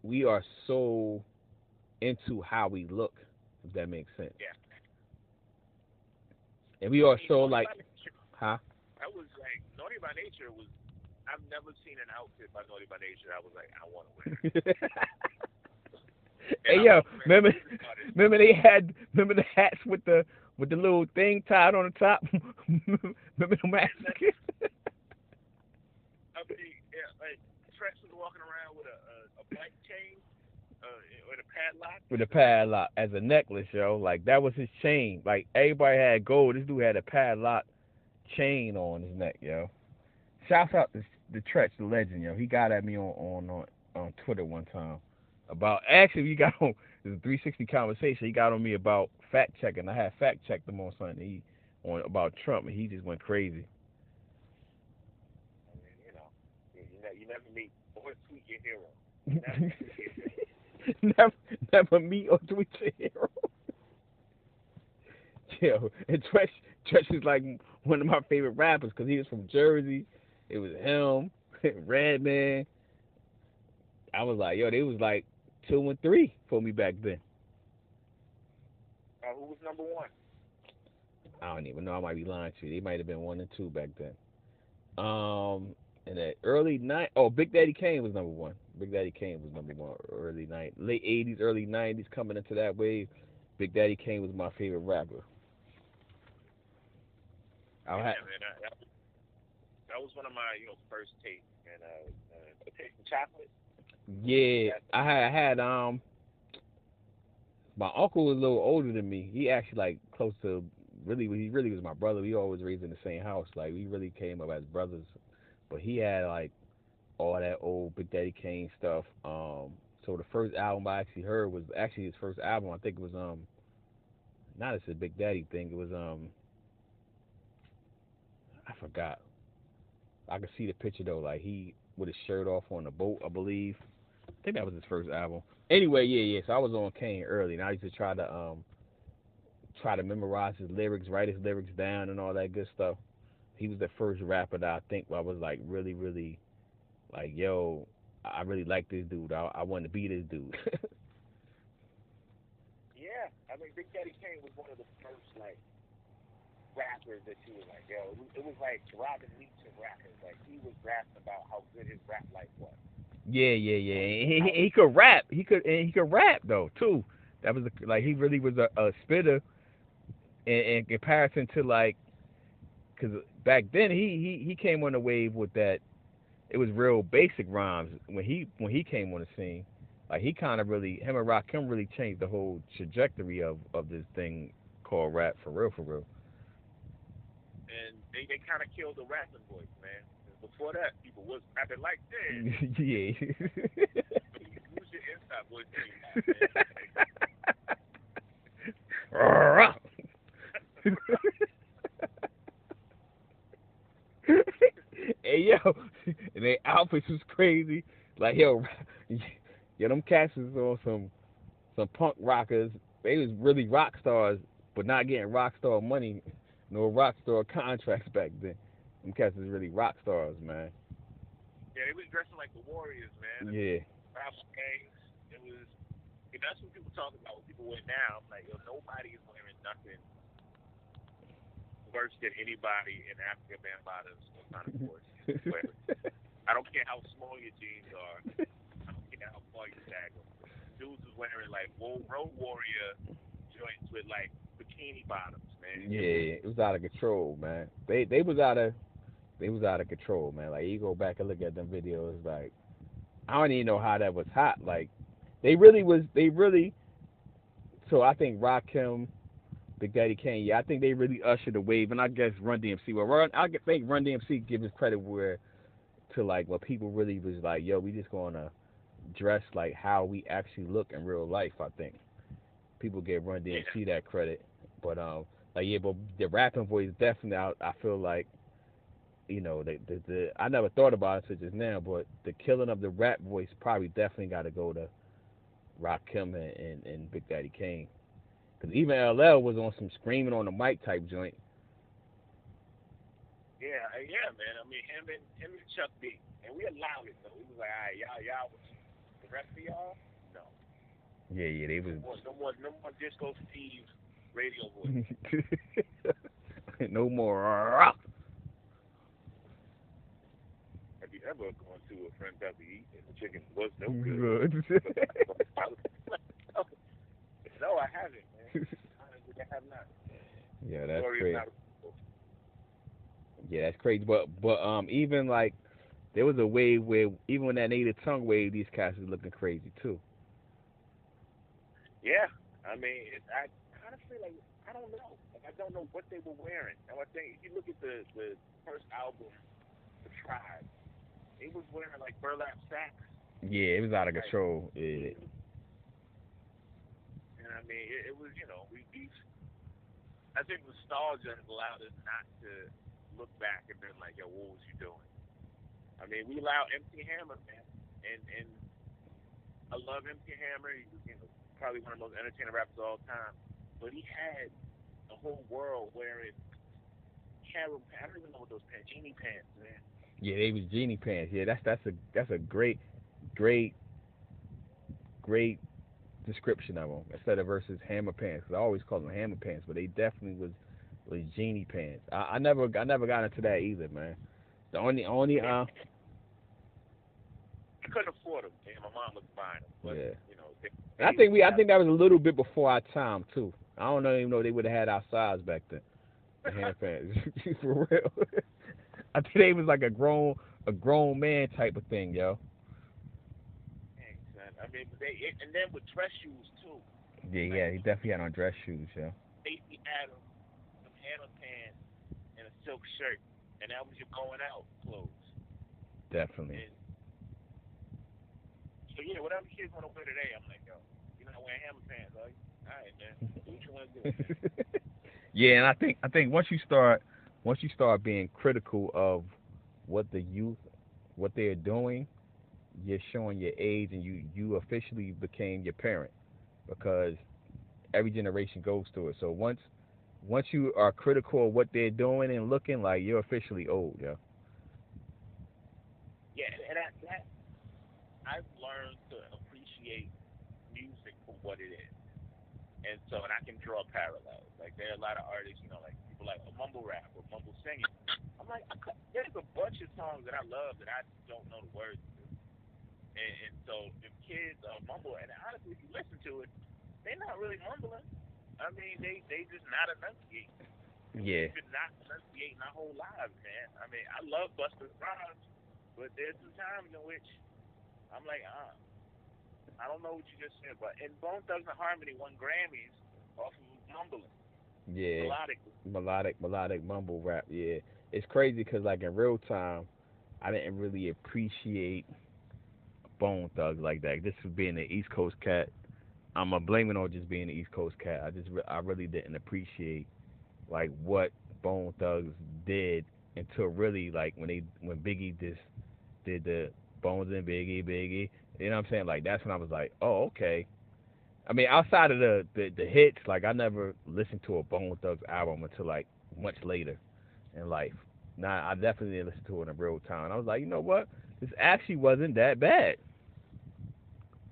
we are so into how we look. If that makes sense. Yeah. And we are so like, huh? I was like Naughty by Nature was. I've never seen an outfit by Naughty by Nature. I was like, I want to <laughs> wear. it. hey yo, remember remember they had remember the hats with the with the little thing tied on the top. remember <laughs> the mask? <laughs> I mean, yeah, like Treach was walking around with a a, a black chain, uh, with a padlock. with a padlock as a necklace, yo. Like that was his chain. Like everybody had gold. This dude had a padlock chain on his neck, yo. Shouts out to the Treach, the legend, yo. He got at me on on on, on Twitter one time about actually he got <laughs> on the 360 conversation. He got on me about fact checking. I had fact checked him on something he on about Trump, and he just went crazy. I mean, you know, you, never meet or tweet your hero. You never your hero. never, never meet or tweet your hero. <laughs> Yo, and Treach, Treach is like one of my favorite rappers because he was from Jersey. It was him, <laughs> Redman. I was like, yo, they was like two and three for me back then. Uh, who was number one? I don't even know. I might be lying to you. They might have been one and two back then. Um, in the early night, oh, Big Daddy Kane was number one. Big Daddy Kane was number one. Early night, late '80s, early '90s, coming into that wave. Big Daddy Kane was my favorite rapper. I yeah, had, man, that, that, was, one of my you know first tapes and uh, uh tasting chocolate. Yeah, I had, I had um. My uncle was a little older than me. He actually like close to really he really was my brother. We always raised in the same house. Like we really came up as brothers. But he had like all that old Big Daddy Kane stuff. Um so the first album I actually heard was actually his first album. I think it was um not as a Big Daddy thing. It was um I forgot. I could see the picture though, like he with his shirt off on the boat, I believe. I think that was his first album. Anyway, yeah, yeah. So I was on Kane early, and I used to try to um try to memorize his lyrics, write his lyrics down, and all that good stuff. He was the first rapper that I think I was like really, really like, yo, I really like this dude. I, I want to be this dude. <laughs> Yeah, I mean Big Daddy Kane was one of the first like rappers that you was like, yo, it was, it was like Robin Leach of rappers. Like he was rapping about how good his rap life was. Yeah, yeah, yeah. He, he, he could rap. He could, and he could rap though too. That was the, like he really was a, a spitter in, in comparison to like, because back then he, he he came on the wave with that. It was real basic rhymes when he when he came on the scene. Like he kind of really him and Rakim really changed the whole trajectory of of this thing called rap for real for real. And they, they kind of killed the rapping voice, man. Before that, people was rapping like this. <laughs> yeah. Use your inside voice. to be rap, man. <laughs> hey yo, and their outfits was crazy. Like yo, <laughs> yo, them cats was on some some punk rockers. They was really rock stars, but not getting rock star money, no rock star contracts back then. Them cats was really rock stars, man. Yeah, they was dressing like the Warriors, man. Yeah, Rival gangs. It was. And that's what people talk about. What people wear now. I'm like, yo, nobody is wearing nothing worse than anybody in Afrika Bambaataa's or kind of force. <laughs> I don't care how small your jeans are. I don't care how far you tag them. Dudes was wearing like road warrior joints with like bikini bikini bottoms, man. Yeah, it was out of control, man. They they was out of they was out of control, man. Like you go back and look at them videos, like I don't even know how that was hot. Like they really was they really so I think Rakim, Big Daddy Kane, yeah, I think they really ushered the wave and I guess Run DMC. Well Run I think Run DMC gives credit where to like what people really was like, yo, we just gonna dress like how we actually look in real life, I think. People give Run DMC yeah. that credit. But um like yeah, but the rapping voice definitely I, I feel like you know, the, the the I never thought about it until just now, but the killing of the rap voice probably definitely got to go to Rakim and, and, and Big Daddy Kane, because even LL was on some screaming on the mic type joint. Yeah, uh, yeah, man. I mean, him and him and Chuck D, and we allowed it though. We was like, all right, y'all, y'all, the rest of y'all, no. Yeah, yeah, they was. No more, no more, no more Disco Steve radio voice. <laughs> no more ever going to a friend's house to eat and the chicken was no good. good. <laughs> no, I haven't, man. <laughs> I have not. Yeah, that's crazy. Yeah, that's crazy. But but um even like there was a wave where even when that native tongue wave, these cats was looking crazy too. Yeah, I mean, it, I kind of feel like I don't know. Like, I don't know what they were wearing. And I think if you look at the the first album, The Tribe, he was wearing like burlap sacks. Yeah, it was out of control. Yeah. And I mean, it, it was you know we, we I think nostalgia has allowed us not to look back and been like, yo, what was you doing? I mean, we allowed MC Hammer, man, and and I love MC Hammer. He was you know probably one of the most entertaining rappers of all time, but he had the whole world wearing carol. I don't even know what those pants, genie pants, man. Yeah, they was genie pants. Yeah, that's that's a that's a great, great, great description of them instead of versus hammer pants. Cause I always call them hammer pants, but they definitely was was genie pants. I, I never I never got into that either, man. The only only uh. I couldn't afford them, and my mom was buying them. But, yeah. You know, they, they I think we I think that was a little bit before our time too. I don't even know they would have had our size back then. The <laughs> hand pants, <laughs> for real. <laughs> I think they was like a grown a grown man type of thing, yo. I mean, they and then with dress shoes too. Yeah, like, yeah, he definitely had on dress shoes, yo. Stacy Adams, some Hannah pants, and a silk shirt, and that was your going out clothes. Definitely. And, so yeah, whatever kids want to wear today, I'm like, yo, you're not wearing hammer pants, are you? All right, man. Do <laughs> what you want to do. <laughs> yeah, and I think I think once you start once you start being critical of what the youth what they're doing you're showing your age and you you officially became your parent because every generation goes through it. So once once you are critical of what they're doing and looking like you're officially old yeah yeah and that, that i've learned to appreciate music for what it is. And so and i can draw parallels. Like there are a lot of artists you know like people mumble rap or mumble singing. I'm like, there's a bunch of songs that I love that I don't know the words to. And, and so if kids are mumble, and honestly, if you listen to it, they're not really mumbling. I mean, they they just not enunciating. Yeah. We've been not enunciating our whole lives, man. I mean, I love Busta Rhymes, but there's some times in which I'm like, uh, I don't know what you just said, but and Bone Thugs-n-Harmony won Grammys off of mumbling. Yeah. Melodic. Melodic, melodic mumble rap. Yeah, it's crazy because like in real time, I didn't really appreciate Bone Thugs like that. This was being the East Coast cat. I'm a blaming on just being the East Coast cat. I just I really didn't appreciate like what Bone Thugs did until really like when they when Biggie just did the Bones and Biggie Biggie. You know what I'm saying? Like that's when I was like, oh okay, I mean, outside of the, the, the hits, like I never listened to a Bone Thugs album until like much later in life. Now I definitely didn't listen to it in real time. I was like, you know what? This actually wasn't that bad.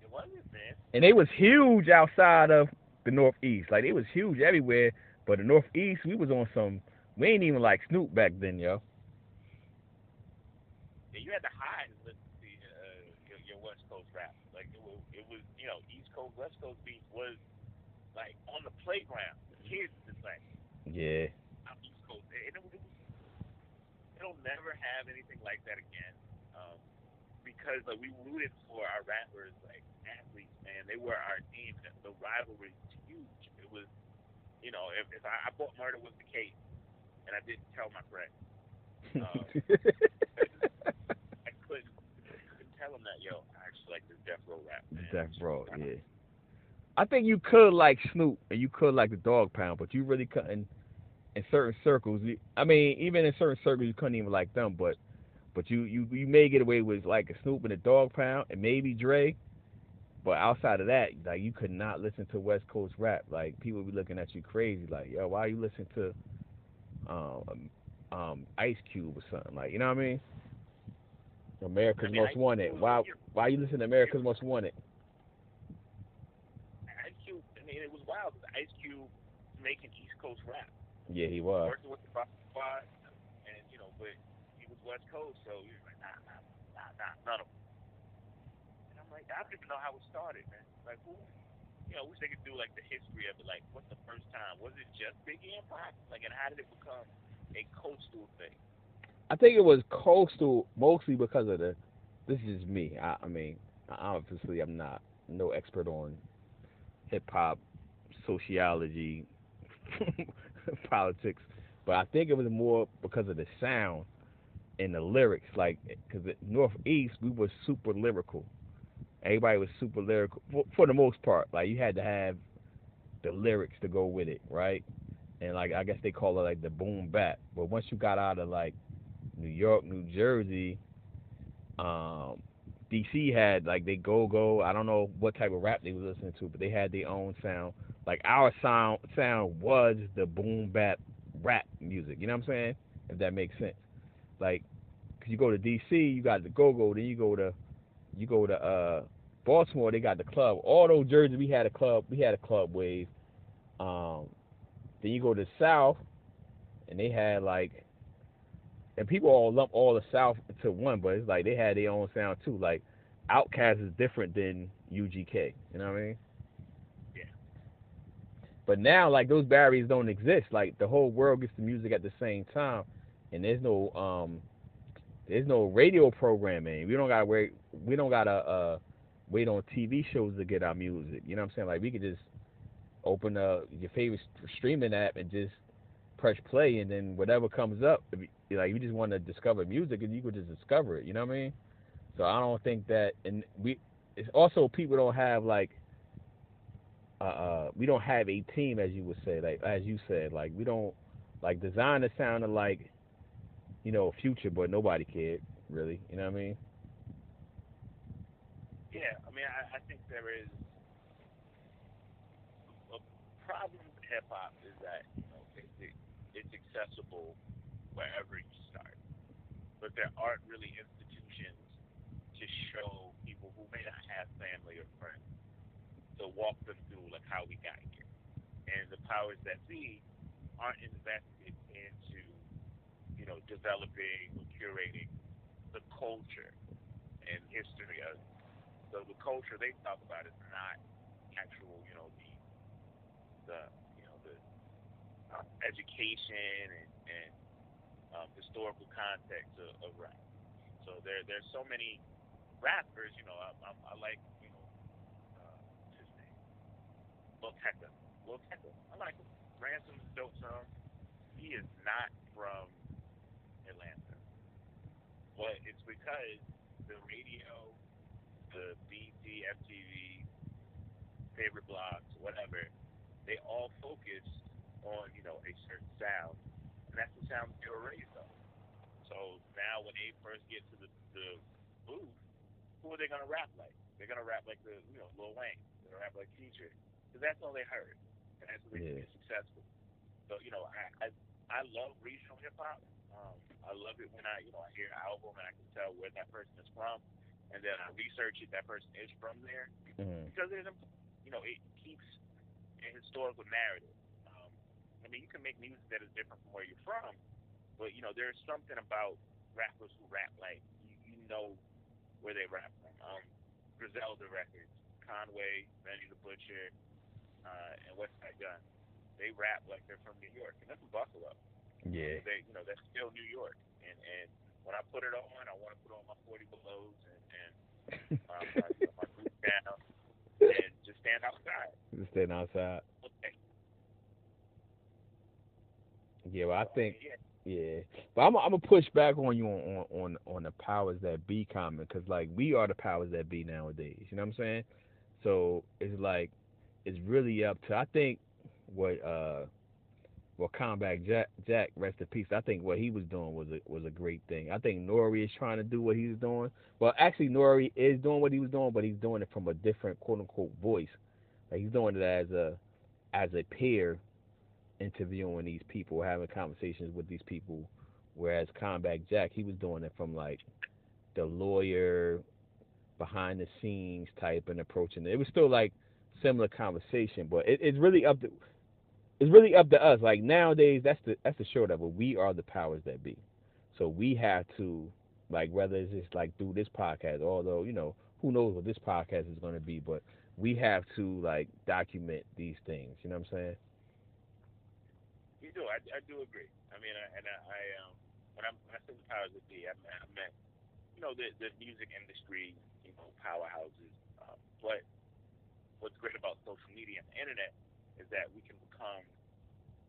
It wasn't, man. And they was huge outside of the Northeast. Like they was huge everywhere, but the Northeast, we was on some. We ain't even like Snoop back then, yo. Yeah, you had to hide and listen to uh, your, your West Coast rap. Like it was, it was, you know, Coast West Coast beat was like on the playground. The kids, the like Yeah. I'm East Coast. It, it, it, it'll never have anything like that again. Um, because like we rooted for our rappers like athletes, man. They were our team. The, the rivalry was huge. It was, you know, if, if I, I thought murder was the case, and I didn't tell my friend, <laughs> um, <laughs> I couldn't, couldn't tell him that, yo, I actually like this Death Row rap. Man. Death Row, yeah. I think you could like Snoop and you could like the Dog Pound, but you really couldn't in certain circles. I mean, even in certain circles, you couldn't even like them. But but you you you may get away with like a Snoop and a Dog Pound and maybe Dre. But outside of that, like you could not listen to West Coast rap. Like people be looking at you crazy. Like yo, why you listen to um um Ice Cube or something? Like you know what I mean? America's I mean, Most Ice Wanted. Why why you listen to America's Most Wanted? Ice Cube, I mean, it was wild. Ice Cube making East Coast rap. Yeah, he was. working with the Rock Squad, and you know, but he was West Coast, so he was like, nah, nah, nah, nah, none of them. And I'm like, I don't even know how it started, man. Like, who? You know, I wish they could do like the history of it. Like, what's the first time? Was it just Biggie and Pac? Like, and how did it become a coastal thing? I think it was coastal mostly because of the. This is me. I, I mean, obviously, I'm not no expert on hip hop, sociology, <laughs> politics, but I think it was more because of the sound and the lyrics. Like, because Northeast, we were super lyrical. Everybody was super lyrical for, for the most part. Like, you had to have the lyrics to go with it, right? And like, I guess they call it like the boom bap. But once you got out of like New York, New Jersey, um, DC had like they go go. I don't know what type of rap they was listening to, but they had their own sound. Like our sound sound was the boom bap rap music. You know what I'm saying? If that makes sense. Like, cause you go to DC, you got the go go. Then you go to you go to uh Baltimore, they got the club. All those jerseys, we had a club. We had a club wave. Um, then you go to the South, and they had like, and people all lump all the South into one, but it's like they had their own sound too. Like, Outkast is different than UGK. You know what I mean? Yeah. But now, like those barriers don't exist. Like the whole world gets the music at the same time, and there's no um, there's no radio programming. We don't gotta wait. We don't gotta uh, wait on TV shows to get our music. You know what I'm saying? Like we could just open up your favorite streaming app and just press play, and then whatever comes up, like you just want to discover music, and you could just discover it. You know what I mean? So I don't think that, and we. It's also people don't have like. Uh, uh, we don't have a team, as you would say, like as you said, like we don't like design it sounded like, you know, future, but nobody cared really. You know what I mean? Yeah, I mean, I, I think there is a problem with hip hop is that you know it, it, it's accessible wherever you start, but there aren't really institutions to show people who may not have family or friends to walk them through like how we got here, and the powers that be aren't invested into you know developing or curating the culture and history of so the culture they talk about is not actual, you know, the the you know the uh, education and, and um, historical context of, of rap. So there there's so many rappers, you know, I, I, I like you know uh, his name, Lil Tecca. Lil Tecca, I like him. Ransom's dope song. He is not from Atlanta, but it's because the radio the BT, FTV, favorite blogs, whatever, they all focus on, you know, a certain sound. And that's the sound they were raised on. So now when they first get to the, the booth, who are they going to rap like? They're going to rap like the, you know, Lil Wayne. They're going to rap like Future. Because that's all they heard. And that's what Yeah. makes it successful. So, you know, I, I, I love regional hip hop. Um, I love it when I, you know, I hear an album and I can tell where that person is from and then I research it, that person is from there Mm-hmm. because it, you know, it keeps a historical narrative. I mean, you can make music that is different from where you're from, but you know, there's something about rappers who rap like you, you know where they rap from. Um, Griselda records, Conway, Benny the Butcher, uh, and Westside Gunn. they rap like they're from New York, and that's a Buffalo. Yeah. They, you know, that's still New York. And and when I put it on, I want to put on my 40 belows and and um, <laughs> my, you know, my boot down and just stand outside. Just stand outside. Okay. Yeah, well, I think Yeah. but I'm I'm gonna push back on you on on on, on the powers that be comment because like we are the powers that be nowadays. You know what I'm saying? So it's like it's really up to I think what uh well Combat Jack Jack rest in peace. I think what he was doing was a was a great thing. I think Nori is trying to do what he's doing. Well, actually Nori is doing what he was doing, but he's doing it from a different quote unquote voice. Like he's doing it as a as a peer interviewing these people, having conversations with these people. Whereas Combat Jack, he was doing it from like the lawyer, behind the scenes type and approaching it. It was still like similar conversation, but it, it's really up to it's really up to us. Like nowadays, that's the that's the of it. We are the powers that be, so we have to like whether it's just like through this podcast, although you know who knows what this podcast is going to be, but we have to like document these things. You know what I'm saying? You do. I, I do agree. I mean, I, and I, I um, when, I'm, when I say the powers that be, I meant, I meant you know, the the music industry, you know, powerhouses. Um, but what's great about social media and the internet is that we can become,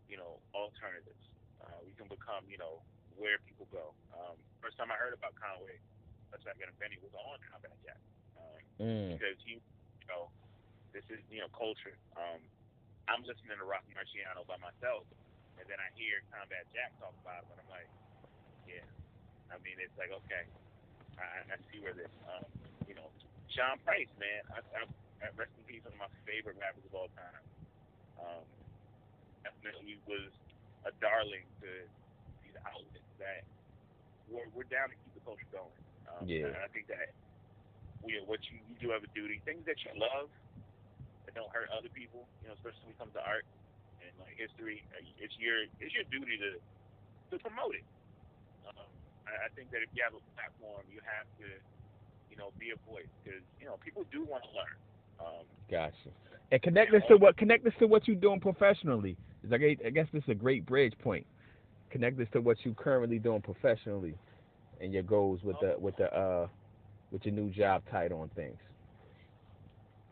you know, alternatives. Uh, we can become, you know, where people go. Um, first time I heard about Conway, that's not gonna Benny was on Combat Jack. Um, Mm. because he, you know, this is you know culture. Um, I'm listening to Roc Marciano by myself, and then I hear Combat Jack talk about him, and I'm like, yeah. I mean, it's like okay, I, I see where this, um, you know, Sean Price, man. I, I, I rest in peace, one of my favorite rappers of all time. Um, definitely was a darling to these outlets that we're, we're down to keep the culture going. Um, Yeah. And I think that we, what you, you do have a duty, things that you love that don't hurt other people, you know, especially when it comes to art like history, uh, it's your it's your duty to to promote it. Um, I, I think that if you have a platform, you have to, you know, be a voice because you know people do want to learn. Um, Gotcha. And connect this to what connect this to what you're doing professionally. It's like I guess this is a great bridge point. Connect this to what you're currently doing professionally, and your goals with the with the uh with your new job title and things.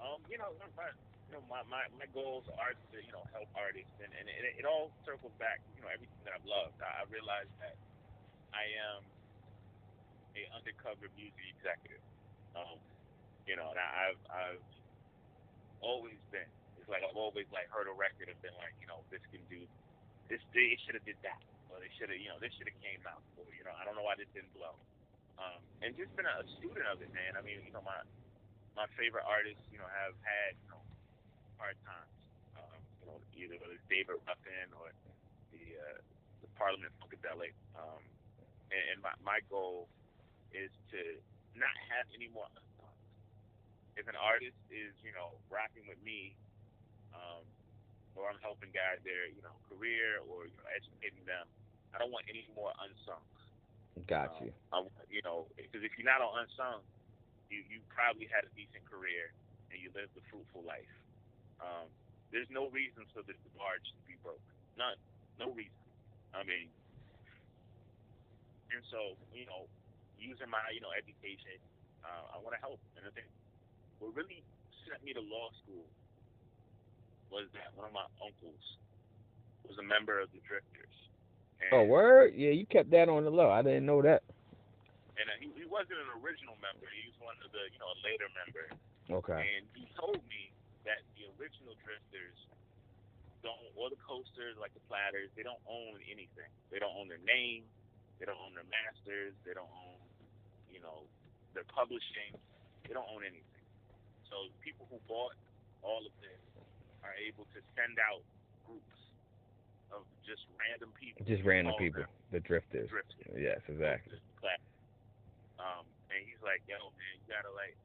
um, you know, my, my, my, goals are to, you know, help artists, and, and it, it all circles back, you know, everything that I've loved. I, realized that I am a undercover music executive. Um, you know, and I've, I've always been. It's like I've always like heard a record and been like, you know, this can do, this, they should have did that, or they should have, you know, this should have came out, or you know, I don't know why this didn't blow. Um, and just been a student of it, man. I mean, you know, my my favorite artists, you know, have had you know hard times. Um, you know, either whether it's David Ruffin or the uh, the Parliament Funkadelic. Um, and, and my my goal is to not have any more. unsung. If an artist is you know rocking with me, um, or I'm helping guide their you know career or you know educating them, I don't want any more unsung. Got Um. I, you know, because if you're not on unsung, you you probably had a decent career and you lived a fruitful life. Um, there's no reason for this barge to be broke. None. No reason. I mean, and so you know, using my you know education, uh, I want to help. And I think what really sent me to law school was that one of my uncles was a member of the Drifters. And, Oh, word? Yeah, you kept that on the low. I didn't know that. and uh, he, he wasn't an original member. He was one of the, you know, a later member. Okay. And he told me that the original drifters don't, or the coasters, like the platters, they don't own anything. They don't own their name. They don't own their masters. They don't own, you know, their publishing. They don't own anything. So people who bought all of this are able to send out groups of just random people. Just random people, them the drifters. drifters Yes, exactly. Um, and he's like, yo, man, you gotta like,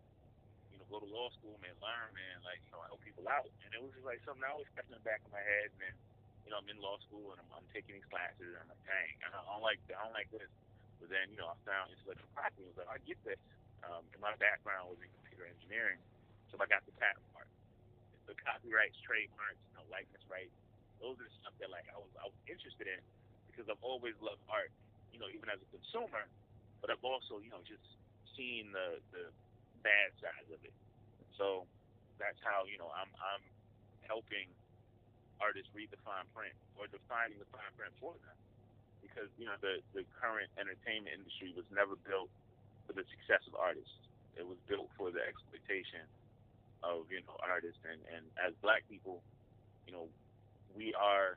go to law school, man, learn, man, like, you know, help people out. And it was just like something I always kept in the back of my head. Then, you know, I'm in law school and I'm, I'm taking these classes, and I'm like, dang, I don't, I don't like, I don't like this. But then, you know, I found intellectual property. I was like, I get this. Um, and my background was in computer engineering, so I got the patent part, the copyrights, trademarks, you know, likeness rights. those are the stuff that like I was I was interested in because I've always loved art, you know, even as a consumer, but I've also, you know, just seen the the bad side of it. So that's how, you know, I'm I'm helping artists redefine print or defining the fine print for them. Because, you know, the, the current entertainment industry was never built for the success of artists. It was built for the exploitation of, you know, artists and, and as black people, you know, we are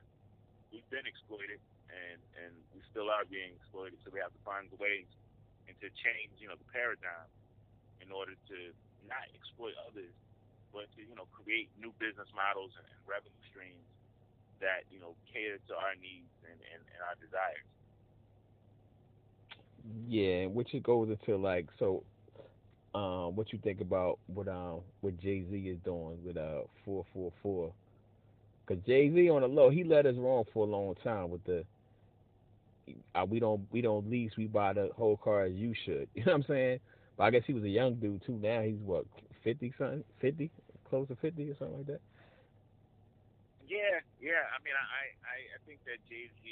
we've been exploited and, and we still are being exploited, so we have to find ways and to change, you know, the paradigm in order to not exploit others, but to, you know, create new business models and, and revenue streams that, you know, cater to our needs and, and, and our desires. Yeah, which it goes into like so um what you think about what um what Jay Z is doing with uh four four four. Cause Jay Z on the low, he led us wrong for a long time with the uh, we don't we don't lease, we buy the whole car as you should. <laughs> You know what I'm saying? But I guess he was a young dude too. Now he's what fifty something, fifty, close to fifty or something like that. Yeah, yeah. I mean, I I, I think that Jay Z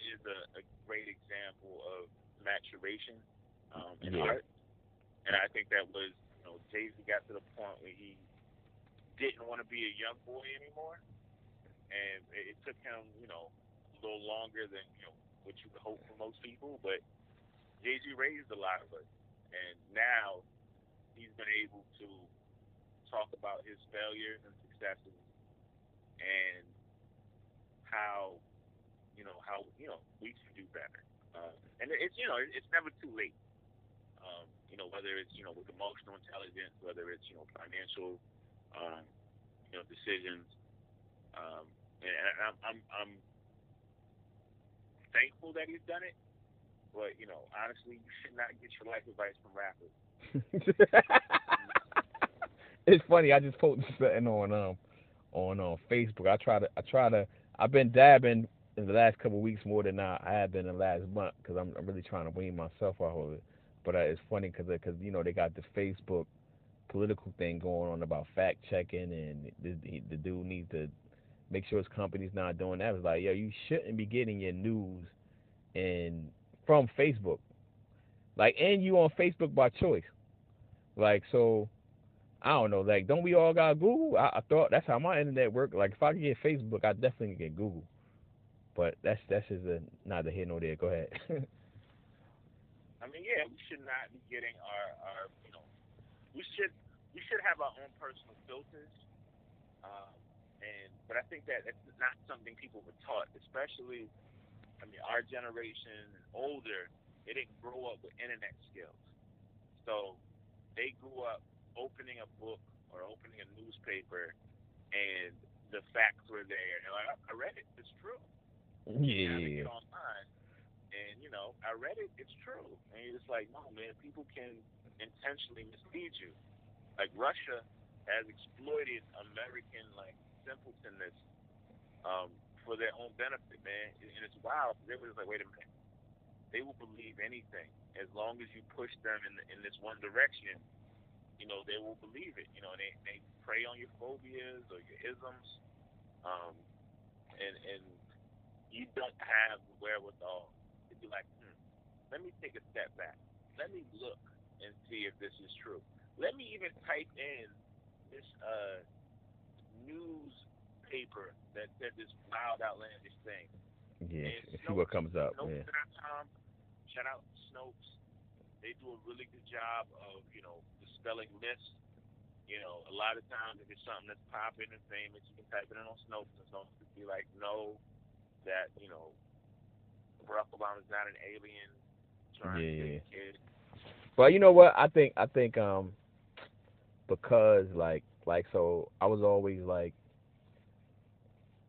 is a, a great example of maturation um, in Yeah. art, and I think that was you know Jay Z got to the point where he didn't want to be a young boy anymore, and it, it took him you know a little longer than you know what you would hope for most people, but Jay Z raised a lot of us, and now he's been able to talk about his failures and successes and how you know how you know we can do better. Uh, and it's you know it's never too late. Um, you know whether it's you know with emotional intelligence, whether it's you know financial um, you know decisions. Um, and I'm, I'm I'm thankful that he's done it. But you know honestly, you should not get your life advice from rappers. <laughs> it's funny. I just posted something on um on um Facebook. I try to I try to I've been dabbing in the last couple weeks more than I, I have been in the last month because I'm, I'm really trying to wean myself off of it. But uh, it's funny because because you know they got the Facebook political thing going on about fact checking and the, the, the dude needs to make sure his company's not doing that. It's like yo, you shouldn't be getting your news and from Facebook. Like and you on Facebook by choice. Like so I don't know, like don't we all got Google? I, I thought that's how my internet worked. Like if I could get Facebook I definitely get Google. But that's that's just a neither here nor there. Go ahead. <laughs> I mean, yeah, we should not be getting our, our you know, we should we should have our own personal filters. Um, and but I think that it's not something people were taught, especially, I mean, our generation and older, they didn't grow up with internet skills, so they grew up opening a book or opening a newspaper, and the facts were there. And like, I read it, it's true. Yeah. get online, and you know, I read it. It's true, and you're just like, no, man. People can intentionally mislead you. Like Russia has exploited American like simpletonness um, for their own benefit, man. And and it's wild. They were just like, wait a minute. They will believe anything as long as you push them in in this one direction. You know, they will believe it. You know, they they prey on your phobias or your isms, um, and and you don't have the wherewithal to be like, hmm, let me take a step back. Let me look and see if this is true. Let me even type in this uh, newspaper that said this wild, outlandish thing. Yeah. And And see what comes up. Yeah. Snopes.com, shout out Snopes. They do a really good job of, you know, dispelling myths. You know, a lot of times if it's something that's popping and famous, you can type it in on Snopes and Snopes will be like, no, that, you know, Barack Obama's not an alien trying to Yeah. kid. But you know what? I think I think um because like like so I was always like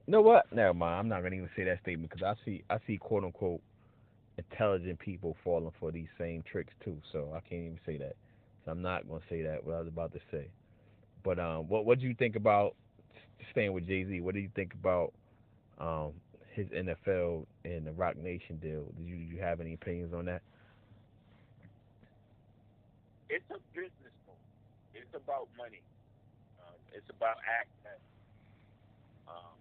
you know what? Never mind. I'm not gonna even say that statement because I see I see quote unquote intelligent people falling for these same tricks too. So I can't even say that. So I'm not gonna say that what I was about to say. But um, what what do you think about staying with Jay Z? What do you think about um his NFL and the Roc Nation deal? Did you, you have any opinions on that? It's a business move. It's about money. Um, it's about access. Um,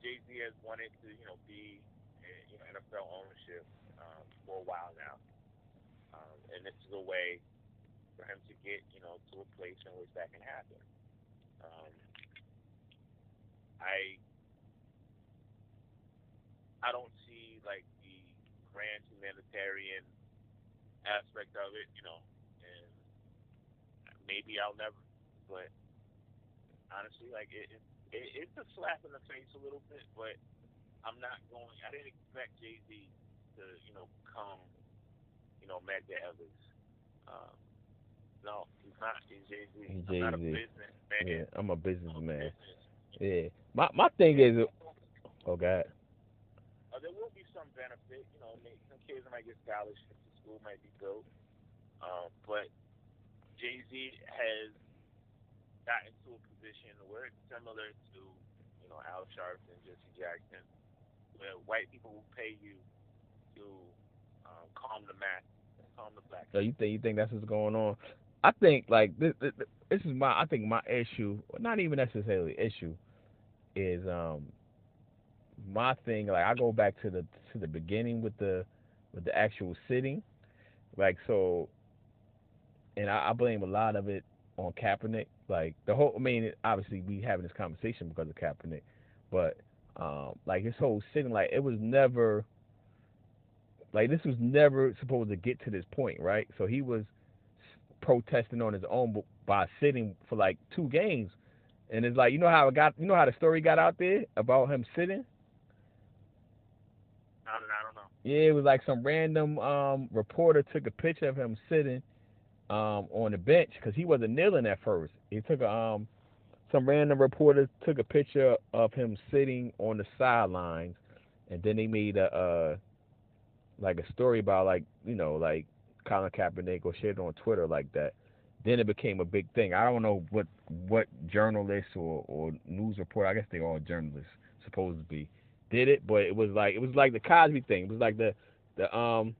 Jay Z has wanted to, you know, be you know, NFL ownership um, for a while now, um, and this is a way for him to get, you know, to a place in which that can happen. Um, I I don't see like the grand humanitarian aspect of it, you know, and maybe I'll never, but honestly, like it, it, it it's a slap in the face a little bit, but I'm not going. I didn't expect Jay Z to, you know, come, you know, Medgar Evers. Um, no, he's not. He's Jay Z. He's I'm not a Jay-Z. businessman. Yeah, I'm a businessman. business. Yeah. My my thing is, oh God. Uh, there will be some benefit. You know, some kids might get scholarships. The school might be built. Um, but Jay Z has gotten to a position where it's similar to, you know, Al Sharpton, and Jesse Jackson, where white people will pay you to um, calm the mass, calm the black. So you think you think that's what's going on? I think like this, this, this is my I think my issue, not even necessarily issue, is um my thing. Like I go back to the to the beginning with the with the actual sitting, like so, and I, I blame a lot of it on Kaepernick. Like the whole, I mean, obviously we having this conversation because of Kaepernick, but um like his whole sitting, like it was never. Like this was never supposed to get to this point, right? So he was protesting on his own by sitting for like two games, and it's like you know how it got, you know how the story got out there about him sitting. I don't, I don't know. Yeah, it was like some random um reporter took a picture of him sitting um on the bench because he wasn't kneeling at first. He took a um some random reporter took a picture of him sitting on the sidelines, and then they made a uh like a story about like you know like Colin Kaepernick or shared it on Twitter like that. Then it became a big thing. I don't know what what journalists or or news reporter. I guess they're all journalists supposed to be did it, but it was like it was like the Cosby thing. It was like the the um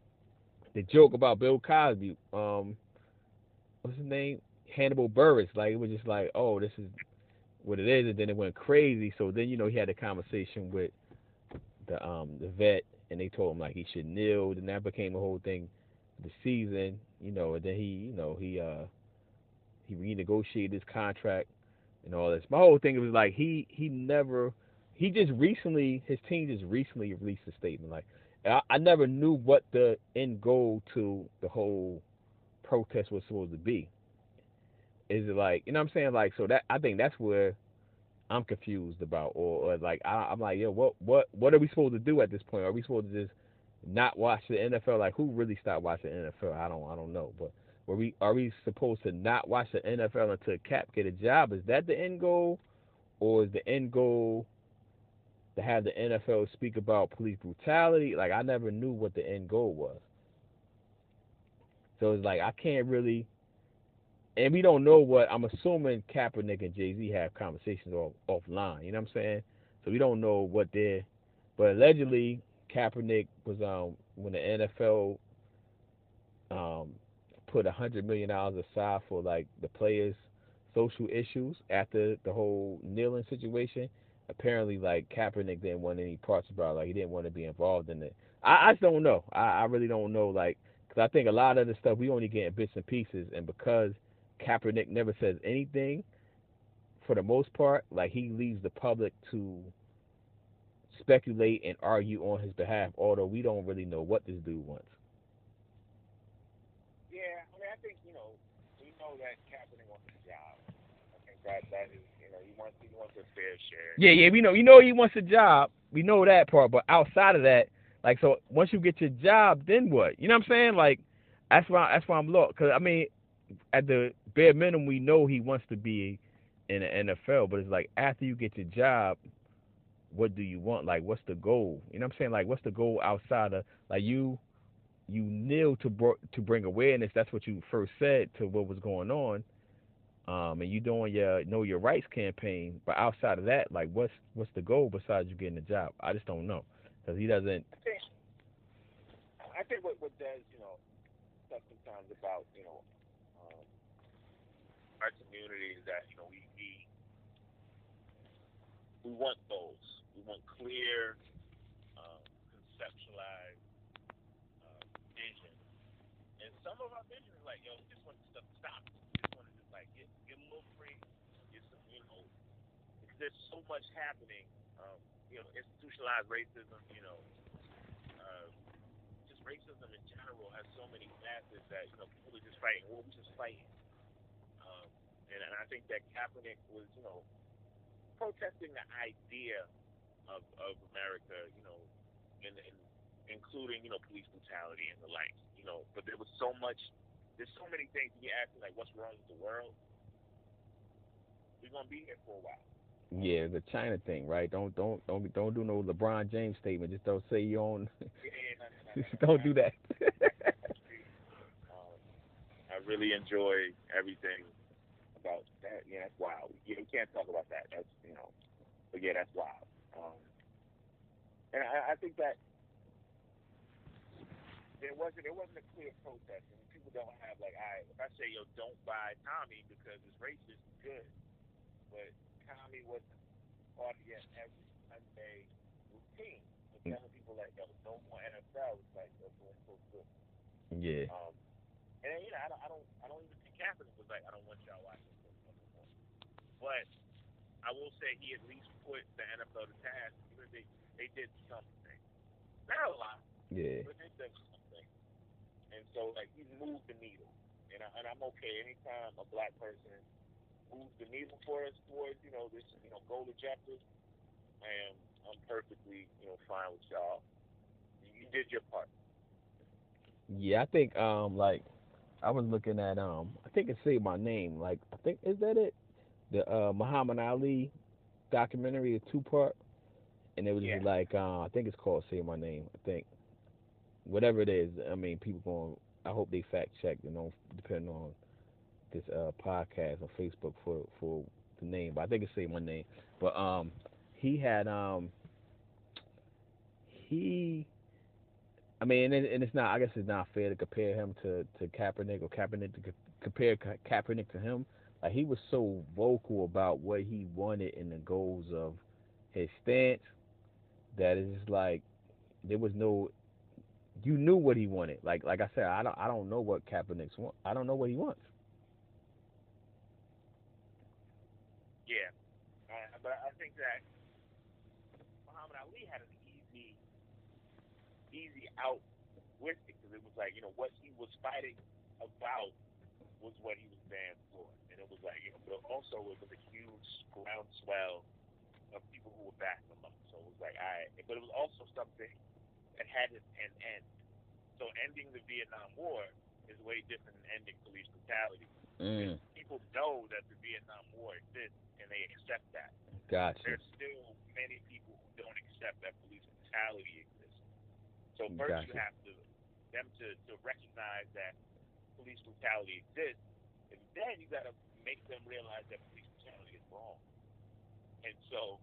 the joke about Bill Cosby. Um, what's his name? Hannibal Buress. Like it was just like, oh, this is what it is, and then it went crazy. So then you know he had a conversation with the um the vet, and they told him like he should kneel. Then that became a whole thing. The season, you know, and then he, you know, he uh he renegotiated his contract and all this. My whole thing was like he he never he just recently his team just recently released a statement like I, I never knew what the end goal to the whole protest was supposed to be. Is it like you know what I'm saying? Like so that I think that's where I'm confused about or, or like I, I'm like yo what what what are we supposed to do at this point? Are we supposed to just not watch the NFL? Like who really stopped watching NFL? I don't I don't know, but were we are we supposed to not watch the NFL until Cap get a job? Is that the end goal, or is the end goal to have the NFL speak about police brutality? Like I never knew what the end goal was. So it's like I can't really, and we don't know what. I'm assuming Kaepernick and Jay Z have conversations off offline. You know what I'm saying? So we don't know what they're. But allegedly, Kaepernick was um when the NFL um put a hundred million dollars aside for like the players' social issues after the whole kneeling situation. Apparently, like Kaepernick didn't want any parts about. Like he didn't want to be involved in it. I, I just don't know. I, I really don't know. Like, because I think a lot of the stuff we only get in bits and pieces, and because Kaepernick never says anything, for the most part, like he leaves the public to speculate and argue on his behalf. Although we don't really know what this dude wants. Yeah, I mean, I think you know, we know that Kaepernick wants a job. I think that that is, you know, he wants he wants a fair share. Yeah, yeah, we know. You know he wants a job. We know that part. But outside of that, like, so once you get your job, then what? You know what I'm saying? Like, that's why that's why I'm low. Cause I mean, at the bare minimum, we know he wants to be in the NFL. But it's like after you get your job, what do you want? Like, what's the goal? You know what I'm saying? Like, what's the goal outside of like you? You kneel to to bring awareness. That's what you first said to what was going on. Um, and you doing your know your rights campaign, but outside of that, like what's what's the goal besides you getting a job? I just don't know because he doesn't. I think I think what what does you know sometimes about you know um, our community is that you know we we we want goals. we want clear, um, conceptualized uh, vision. And some of our vision is like, yo, we just want stuff to stop. We just want to just like get get a little free, get some, you know, there's so much happening. Um, you know, institutionalized racism. You know, uh, just racism in general has so many facets that you know people are just fighting. Well, we just fighting. Um, and, and I think that Kaepernick was, you know, protesting the idea of, of America, you know, and, and including, you know, police brutality and the like, you know, but there was so much, there's so many things you ask me, like, what's wrong with the world? We're going to be here for a while. Yeah, the China thing, right? Don't don't don't don't do no LeBron James statement. Just don't say you own. Don't <laughs> do that. <laughs> um, I really enjoy everything about that. Yeah, that's wild. Yeah, we can't talk about that. That's you know, but yeah, that's wild. Um, and I, I think that there wasn't there wasn't a clear protest, and people don't have like, I if I say yo, don't buy Tommy because it's racist, good, but Tommy part of your every Sunday routine. But telling people like, yo, no more NFL, it's like, yo, doing so good. yeah. Um, and you know, I don't, I don't, I don't even think Kaepernick was like, I don't want y'all watching football no more. But I will say he at least put the NFL to task because they, they did something. Not a lot, Yeah. but they did something. And so, like, he moved the needle, and I, and I'm okay anytime a black person moves the needle for us towards, you know, this, you know, goal objective. And I'm perfectly, you know, fine with y'all. You did your part. Yeah, I think um like I was looking at um I think it saved my name. Like I think is that it? The uh Muhammad Ali documentary, a two part. And it was Yeah. like uh I think it's called Say My Name, I think. Whatever it is, I mean people going I hope they fact check, you know, depending on this uh podcast on Facebook for for the name. But I think it's Say My Name. But um he had um he I mean, and, and it's not. I guess it's not fair to compare him to to Kaepernick or Kaepernick to compare Ka- Kaepernick to him. Like he was so vocal about what he wanted and the goals of his stance that it's like there was no. You knew what he wanted. Like like I said, I don't I don't know what Kaepernick's want. I don't know what he wants. Yeah, uh, but I think that Muhammad Ali had an easy, easy out with it because it was like you know what he was fighting about was what he was banned for, and it was like you know, but also it was a huge groundswell of people who were backing him up. So it was like I, but it was also something that had an an end. So ending the Vietnam War is way different than ending police brutality Mm, people know that the Vietnam War exists and they accept that. Gotcha. There's still many people who don't accept that police brutality exists. So first you have to them to, to recognize that police brutality exists, and then you got to make them realize that police brutality is wrong. And so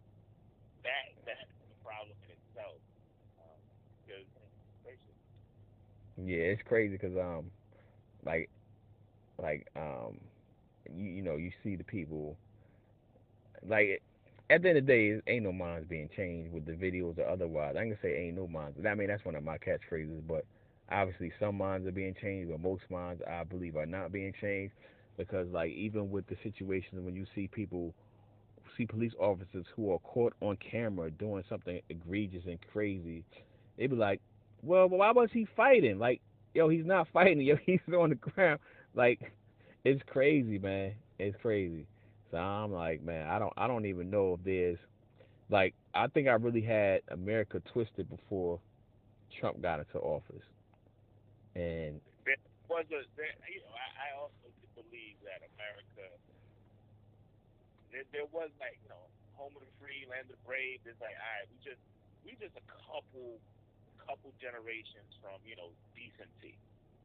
that that's the problem in itself. Um, because Yeah, it's crazy because um, like, like um, you you know you see the people, like at the end of the day, ain't no minds being changed with the videos or otherwise. I gonna say ain't no minds. I mean that's one of my catchphrases, but obviously some minds are being changed, but most minds I believe are not being changed because like even with the situations when you see people see police officers who are caught on camera doing something egregious and crazy, they be like, well, why was he fighting? Like, yo, he's not <laughs> fighting. Yo, he's on the ground. Like, it's crazy, man. It's crazy. So I'm like, man, I don't, I don't even know if there's, like, I think I really had America twisted before Trump got into office, and there was a there, you know I, I also believe that America there, there was like you know home of the free land of the brave there's like all right we just we just a couple couple generations from you know decency.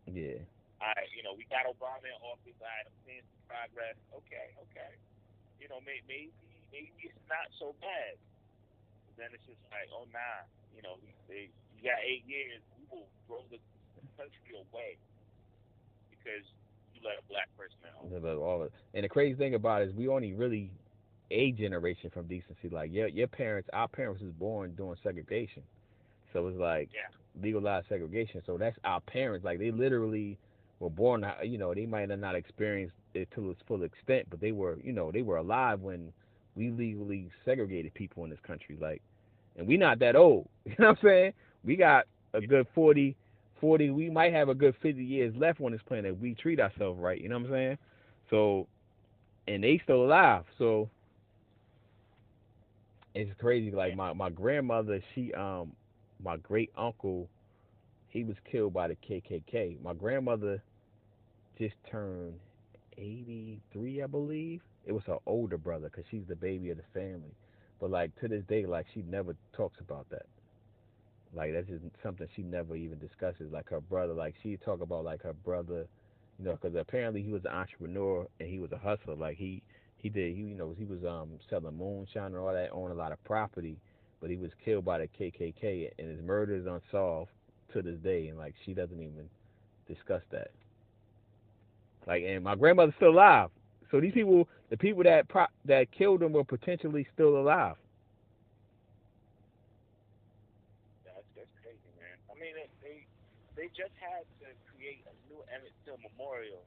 Yeah, all right you know we got Obama in office all right I'm seeing some progress. Okay okay you know may, maybe maybe it's not so bad but then it's just like oh nah you know they, you got eight years we will throw the country away because you let a black person out. the- the- all of- and the crazy thing about it is we only really a generation from decency. Like your your parents, our parents was born during segregation, so it's like Yeah. legalized segregation. So that's our parents. Like they literally were born. uh, You know, they might have not experienced it to its full extent, but they were, you know, they were alive when we legally segregated people in this country. Like, and we're not that old. <laughs> You know what I'm saying? We got a good 40, 40. We might have a good 50 years left on this planet. if We treat ourselves right. You know what I'm saying? So, and they still alive. So it's crazy. Like my my grandmother, she um, my great uncle, he was killed by the KKK. My grandmother just turned 83, I believe. It was her older brother because she's the baby of the family. But like to this day, like she never talks about that. Like that's just something she never even discusses. Like her brother, like she talk about like her brother, you know, because apparently he was an entrepreneur and he was a hustler. Like he he did, he you know, he was um selling moonshine and all that, owned a lot of property, but he was killed by the KKK and his murder is unsolved to this day. And like she doesn't even discuss that. Like, and my grandmother's still alive. So these people, the people that pro- that killed him, were potentially still alive. That's that's crazy, man. I mean, they they, just had to create a new Emmett Till memorial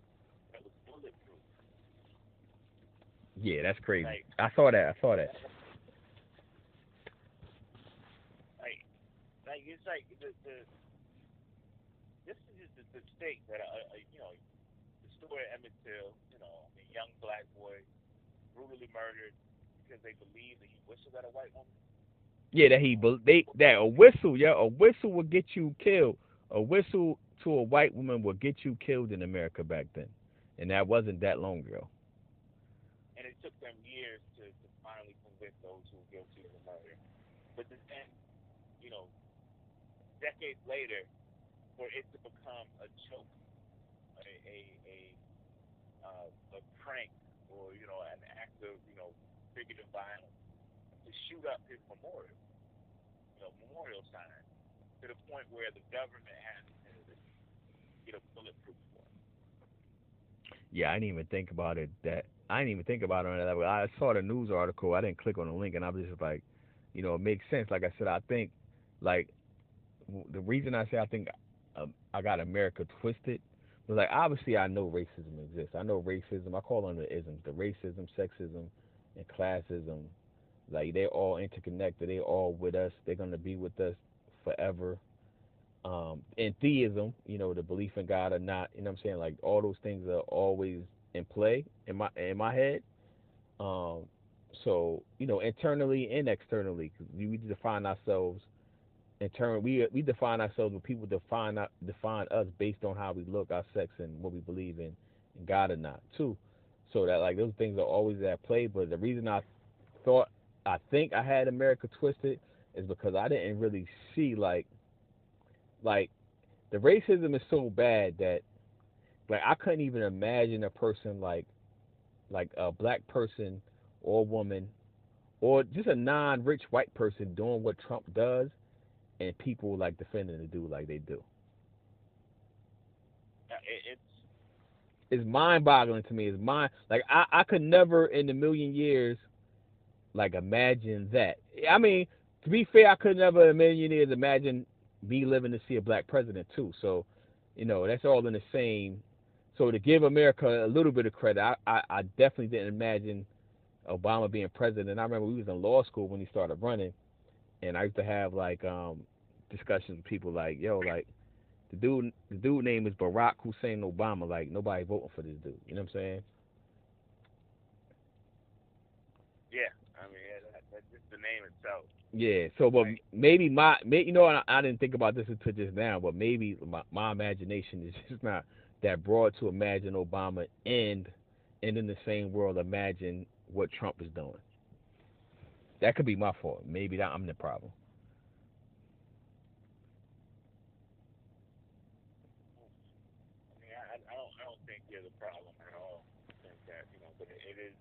that was bulletproof. Yeah, that's crazy. Like, I saw that. I saw that. like, like it's like the the. This is just the, the state that uh, uh, you know, story of Emmett Till. You know, a young black boy brutally murdered because they believe that he whistled at a white woman. Yeah, that he they that a whistle, yeah, a whistle will get you killed. A whistle to a white woman will get you killed in America back then, and that wasn't that long ago. and it took them years to, to finally convict those who were guilty of the murder. But then, you know, decades later, for it to become a joke, a a, uh, a prank, or you know, an act of you know, figurative violence, to shoot up his memorial, you know, memorial sign, to the point where the government has to get a bulletproof one. Yeah, I didn't even think about it. That I didn't even think about it that level. I saw the news article. I didn't click on the link, and I was just like, you know, it makes sense. Like I said, I think, like, the reason I say I think um, I got America twisted was like obviously I know racism exists. I know racism. I call them the isms: the racism, sexism, and classism. Like they're all interconnected. They're all with us. They're gonna be with us forever. Um, and theism, you know, the belief in God or not, you know what I'm saying? Like all those things are always in play in my in my head. Um, so you know, internally and externally, we define ourselves. Internally, we we define ourselves when people define define us based on how we look, our sex, and what we believe in, in God or not, too. So that like those things are always at play. But the reason I thought I think I had America twisted is because I didn't really see like like the racism is so bad that like I couldn't even imagine a person like like a black person or woman or just a non-rich white person doing what Trump does and people like defending the dude like they do. It's It's mind-boggling to me. It's mind like I I could never in a million years like imagine that. I mean, to be fair, I could never in a million years imagine me living to see a black president too. So, you know, that's all in the same. So to give America a little bit of credit, I, I, I definitely didn't imagine Obama being president. I remember we was in law school when he started running, and I used to have like um discussions with people like, yo, like the dude the dude name is Barack Hussein Obama. Like nobody voting for this dude. You know what I'm saying? yeah. I mean, yeah, that, that's just the name itself. Yeah. So, but Right. maybe my, may, you know, I, I didn't think about this until just now, but maybe my, my imagination is <laughs> just not that broad to imagine Obama and and in the same world imagine what Trump is doing. That could be my fault. Maybe that I'm the problem. I don't, think you're the problem at all. I think that, you know, but it, is,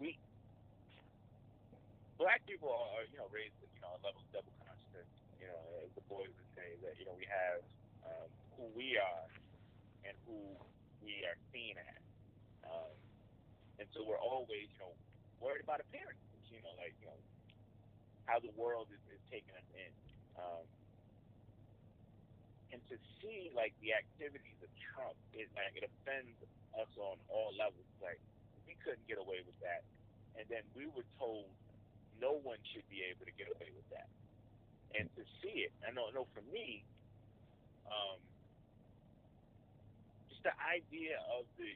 we, black people are, you know, raised you know, a level of double consciousness. You know, as Du Bois would say, that, you know, we have um, who we are and who we are seen as. Um, and so we're always, you know, worried about appearances. You know, like you know how the world is, is taking us in. Um, and to see like the activities of Trump, it like it offends us on all levels. Like we couldn't get away with that, and then we were told no one should be able to get away with that. And to see it, I know, I know for me, um, just the idea of the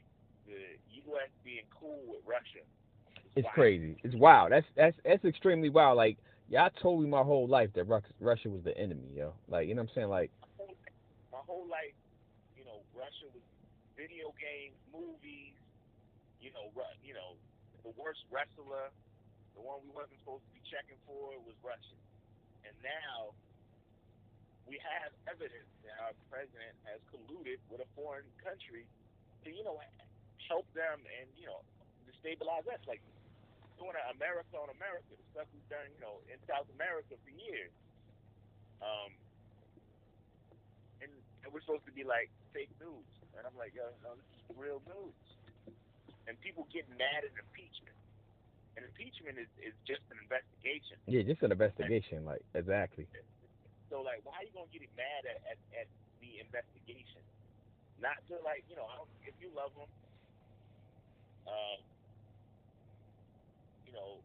the U.S. being cool with Russia. It's crazy. It's wild. That's that's that's extremely wild. Like y'all told me my whole life that Russia was the enemy, yo. Like you know what I'm saying? Like my whole life, you know, Russia was video games, movies. You know, you know, the worst wrestler, the one we wasn't supposed to be checking for was Russian. And now we have evidence that our president has colluded with a foreign country to, you know, help them and you know destabilize us. Like doing an America on America, the stuff we've done, you know, in South America for years. Um, and, and we're supposed to be like fake news, and I'm like, yo, no, this is real news. And people get mad at impeachment. And impeachment is, is just an investigation. Yeah, just an investigation, and, like exactly. So like, why are you gonna get mad at, at, at the investigation? Not to like, you know, I don't, if you love them, um, know,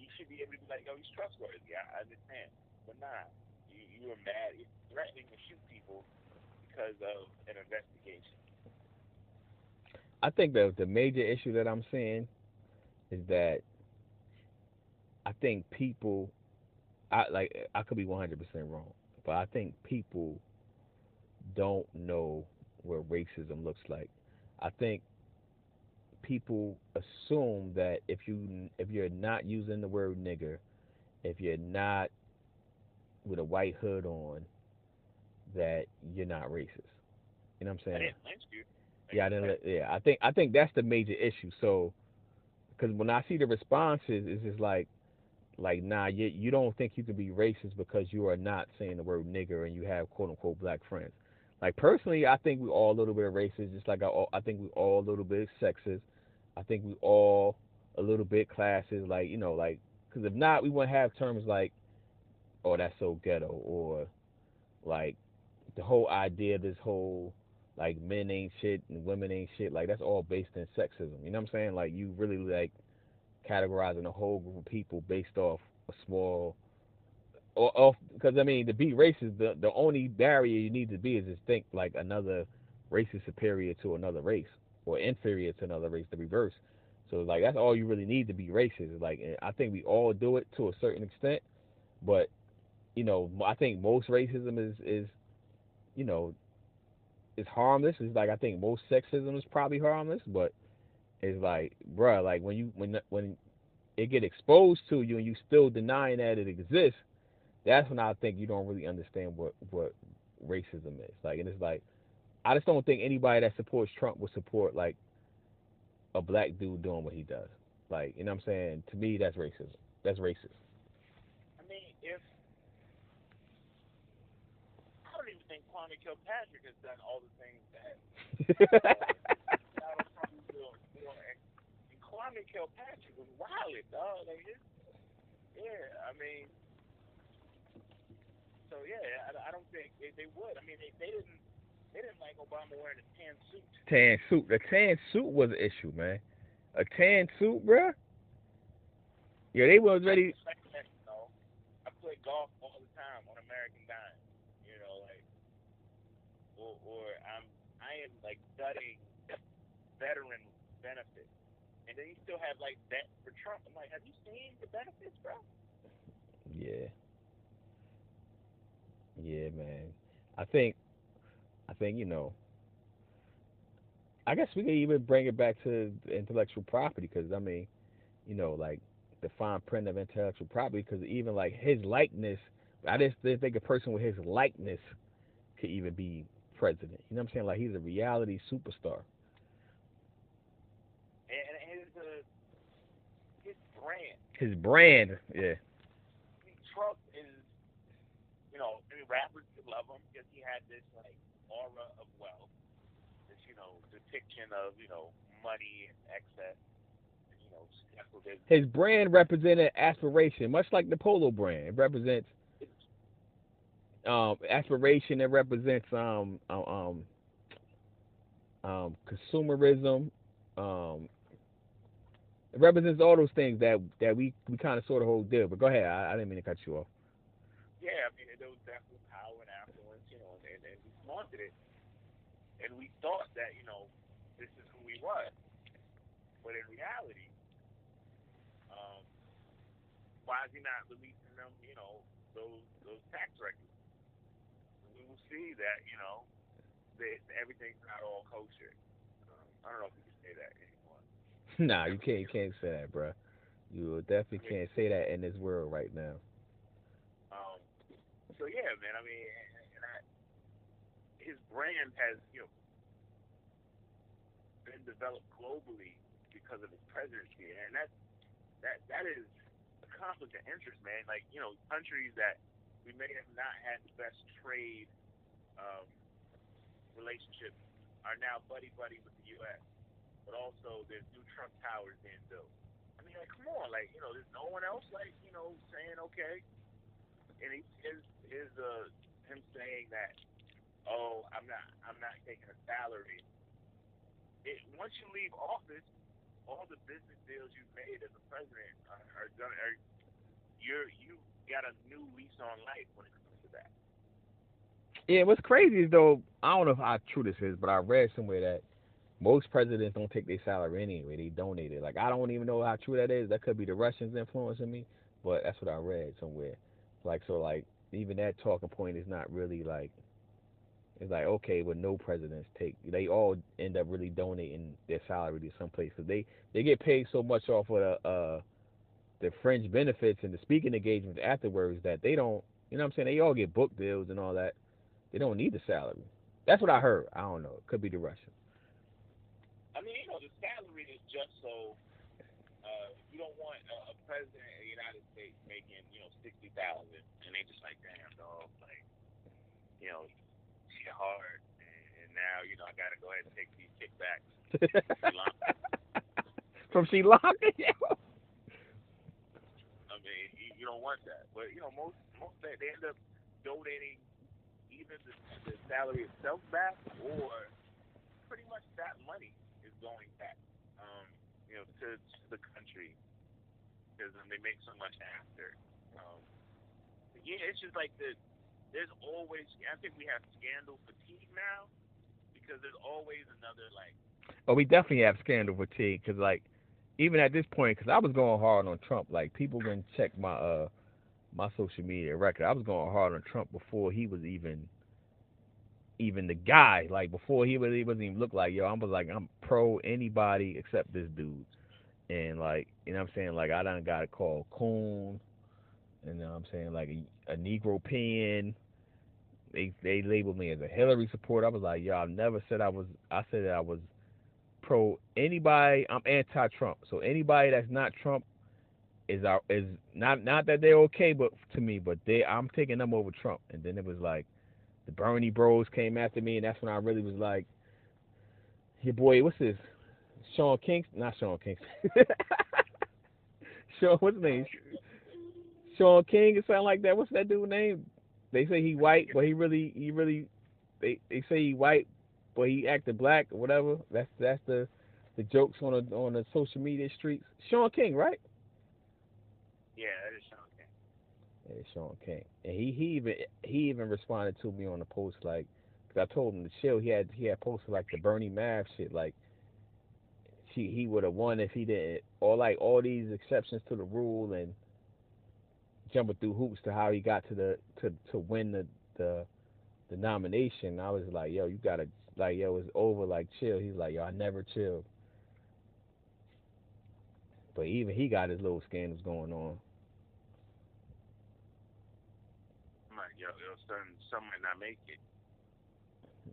you should be able to be like, yo, he's trustworthy. I, understand, but nah, you you are mad, you're threatening to shoot people because of an investigation. I think the the major issue that I'm seeing is that I think people, I like I could be 100% wrong, but I think people don't know what racism looks like. I think people assume that if you if you're not using the word nigger, if you're not with a white hood on, that you're not racist. You know what I'm saying? I didn't lynch you. Yeah, I didn't. Yeah, I think I think that's the major issue. So, because when I see the responses, it's just like, like, nah, you you don't think you can be racist because you are not saying the word nigger and you have quote unquote black friends. Like personally, I think we all a little bit racist, just like I, I think we all a little bit sexist. I think we all a little bit classes, like you know, like because if not, we wouldn't have terms like, "Oh, that's so ghetto," or like the whole idea of this whole like men ain't shit and women ain't shit. Like that's all based in sexism. You know what I'm saying? Like you really like categorizing a whole group of people based off a small or off because I mean to be racist, the the only barrier you need to be is just think like another race is superior to another race or inferior to another race, the reverse. So like that's all you really need to be racist. Like I think we all do it to a certain extent, but you know I think most racism is is you know is harmless. It's like I think most sexism is probably harmless, but it's like bruh, like when you when when it get exposed to you and you still denying that it exists, that's when I think you don't really understand what what racism is. Like and it's like I just don't think anybody that supports Trump would support like a black dude doing what he does. Like, you know what I'm saying? To me, that's racism. That's racist. I mean, if I don't even think Kwame Kilpatrick has done all the things that Donald Trump is doing. Kwame Kilpatrick was wild, dog. Like, yeah, I mean, so yeah, I, I don't think they, they would. I mean, they, they didn't they didn't like Obama wearing a tan suit. Tan suit. The tan suit was an issue, man. A tan suit, bruh. Yeah, they was ready. I play golf all the time on American Dime. You know, like, or, or I'm I am like studying veteran benefits, and then you still have like that for Trump. I'm like, have you seen the benefits, bro? Yeah. Yeah, man. I think I think you know. I guess we can even bring it back to intellectual property because I mean, you know, like the fine print of intellectual property because even like his likeness, I just didn't think a person with his likeness could even be president. You know what I'm saying? Like he's a reality superstar. And his uh, his brand. His brand, yeah. Trump is, you know, I mean, rappers love him because he had this like aura of wealth, this you know depiction of you know money and excess. And, you know, His brand represented aspiration, much like the polo brand. It represents um, aspiration. It represents um, um, um, um, consumerism. Um, it represents all those things that that we, we kind of sort of hold dear. But go ahead. I, I didn't mean to cut you off. yeah, I mean, was definitely power and affluence, you know, and, and we wanted it. And we thought that, you know, this is who we was. But in reality, um, why is he not releasing them, you know, those those tax records? We will see that, you know, that everything's not all kosher. Um, I don't know if we can say that anymore. <laughs> nah, you can't you can't say that, bro. You definitely can't say that in this world right now. Um, so yeah, man. I mean, and, and I, his brand has you know been developed globally because of his presidency, and that that that is a conflict of interest, man. Like you know, countries that we may have not had the best trade um, relationships are now buddy buddy with the U.S. But also, there's new Trump towers being built. I mean, like, come on, like you know, there's no one else like you know saying okay and he, his his uh him saying that oh I'm not I'm not taking a salary. It once you leave office, all the business deals you've made as a president are, are done. Are, you're you got a new lease on life when it comes to that. Yeah, what's crazy is though, I don't know how true this is, but I read somewhere that most presidents don't take their salary anyway. They donate it. Like I don't even know how true that is. That could be the Russians influencing me, but that's what I read somewhere. Like so, like even that talking point is not really like. It's like okay, but no presidents take. They all end up really donating their salary to some place because they they get paid so much off of the uh the fringe benefits and the speaking engagements afterwards that they don't. You know what I'm saying? They all get book deals and all that. They don't need the salary. That's what I heard. I don't know. It could be the Russians. I mean, you know, the salary is just so. Uh, you don't want a, a president of the United States making, you know, sixty thousand, and they just like, damn, dog, like, you know, shit hard, and, and now, you know, I gotta go ahead and take these kickbacks. <laughs> Sri Lanka. From Sri Lanka, <laughs> <laughs> yeah. I mean, you, you don't want that, but you know, most most they, they end up donating either the, the salary itself back, or pretty much that money is going back, um, you know, to, to the country because they make so much after. Um, yeah, it's just like the there's always. I think we have scandal fatigue now because there's always another like. Oh, we definitely have scandal fatigue because, like, even at this point, because I was going hard on Trump. Like, people can check my uh my social media record. I was going hard on Trump before he was even even the guy. Like before he was he wasn't even look like yo. I was like I'm pro anybody except this dude. And like you know what I'm saying like I done got called coon. You know what I'm saying like a, a Negro pen. They they labeled me as a Hillary supporter. I was like yo. I never said I was. I said that I was pro anybody. I'm anti-Trump. So anybody that's not Trump is our is not not that they're okay, but to me, but they I'm taking them over Trump. And then it was like the Bernie Bros came after me, and that's when I really was like, your boy, what's this? Sean Kingston, not Sean Kingston. <laughs> Sean, what's his name? Uh, Shaun King or something like that. What's that dude name? They say he white, but he really, he really, they they say he white, but he acted black or whatever. That's that's the the jokes on the on the social media streets. Shaun King, right? Yeah, that is Shaun King. Yeah, Shaun King, and he he even he even responded to me on the post like, cause I told him to chill. He had he had posted like the Bernie Mav shit like. He he would have won if he didn't, or like all these exceptions to the rule and jumping through hoops to how he got to the to to win the the the nomination. I was like, yo, you gotta like, yo, it's over. Like, chill. He's like, yo, I never chill. But even he got his little scandals going on. I'm like, yo, yo, son, some might not make it.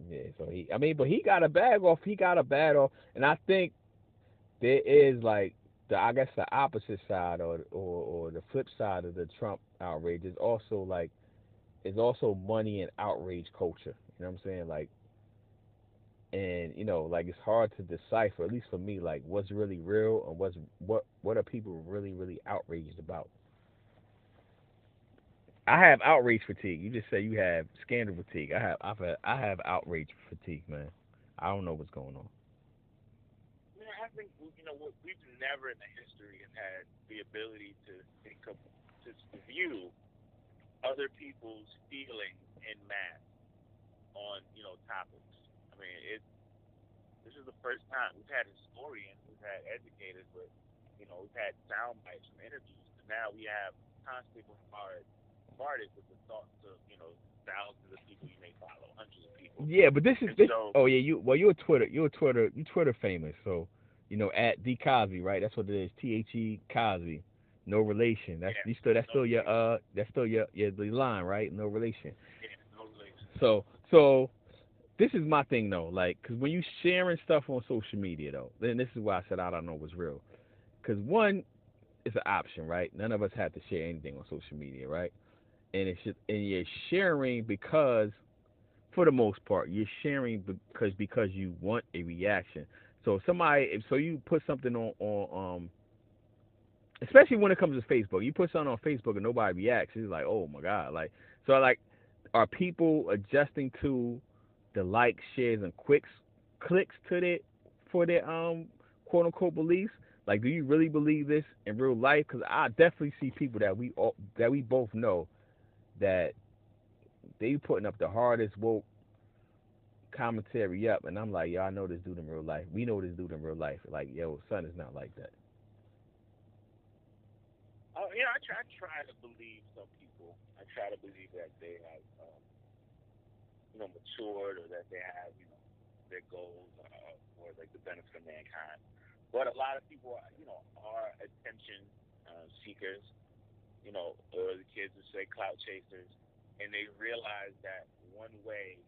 Yeah, so he, I mean, but he got a bag off. He got a bag off, and I think there is like the, I guess the opposite side or or or the flip side of the Trump outrage is also like, is also money and outrage culture. You know what I'm saying? Like, and you know, like it's hard to decipher, at least for me, like what's really real and what's what what are people really really outraged about. I have outrage fatigue. You just say you have scandal fatigue. I have I've had, I have outrage fatigue, man. I don't know what's going on. I think you know what we've never in the history had the ability to to view other people's feelings in mass on you know topics. I mean, it. This is the first time we've had historians, we've had educators, but you know, we've had sound bites from interviews. And now we have constantly bombarded, bombarded with the thoughts of you know thousands of people you may follow, hundreds of people. Yeah, but this is this, so, oh yeah, you well you're Twitter, you're Twitter, you're Twitter famous, so you know at The Cosby, right? That's what it is, T H E Cosby. No relation. That's yeah, you still that's no still your uh that's still your your the line, right? No relation. Yeah, no relation. So so this is my thing though, like, cause when you sharing stuff on social media though, then this is why I said I don't know what's real, cause one, it's an option, right? None of us have to share anything on social media, right? And it's just, and you're sharing because, for the most part, you're sharing because because you want a reaction. So if somebody, if so you put something on on um, especially when it comes to Facebook, you put something on Facebook and nobody reacts, it's like, oh my god, like, so like, are people adjusting to the likes, shares, and quicks clicks to their for their um quote unquote beliefs? Like, do you really believe this in real life? Because I definitely see people that we all, that we both know that they putting up the hardest woke commentary up, and I'm like, yo, I know this dude in real life. We know this dude in real life. Like, yo, son is not like that. Oh, yeah, I try, I try to believe some people. I try to believe that they have um, you know, matured or that they have, you know, their goals uh, for like the benefit of mankind. But a lot of people, you know, are attention uh, seekers, you know, or the kids would say clout chasers, and they realize that one way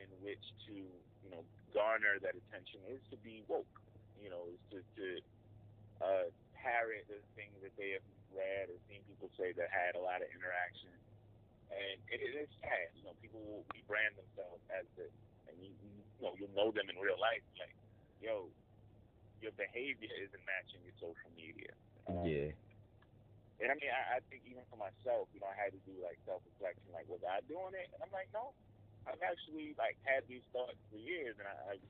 in which to, you know, garner that attention is to be woke, you know, is to, to uh, parrot the things that they have read or seen people say that had a lot of interaction and it, it is sad. You know, people will rebrand themselves as this, and you, you, know you'll know them in real life. Like, yo, your behavior isn't matching your social media. Um, yeah. And I mean, I, I think even for myself, you know, I had to do like self reflection. Like, was I doing it? And I'm like, no. I've actually like had these thoughts for years, and I, I've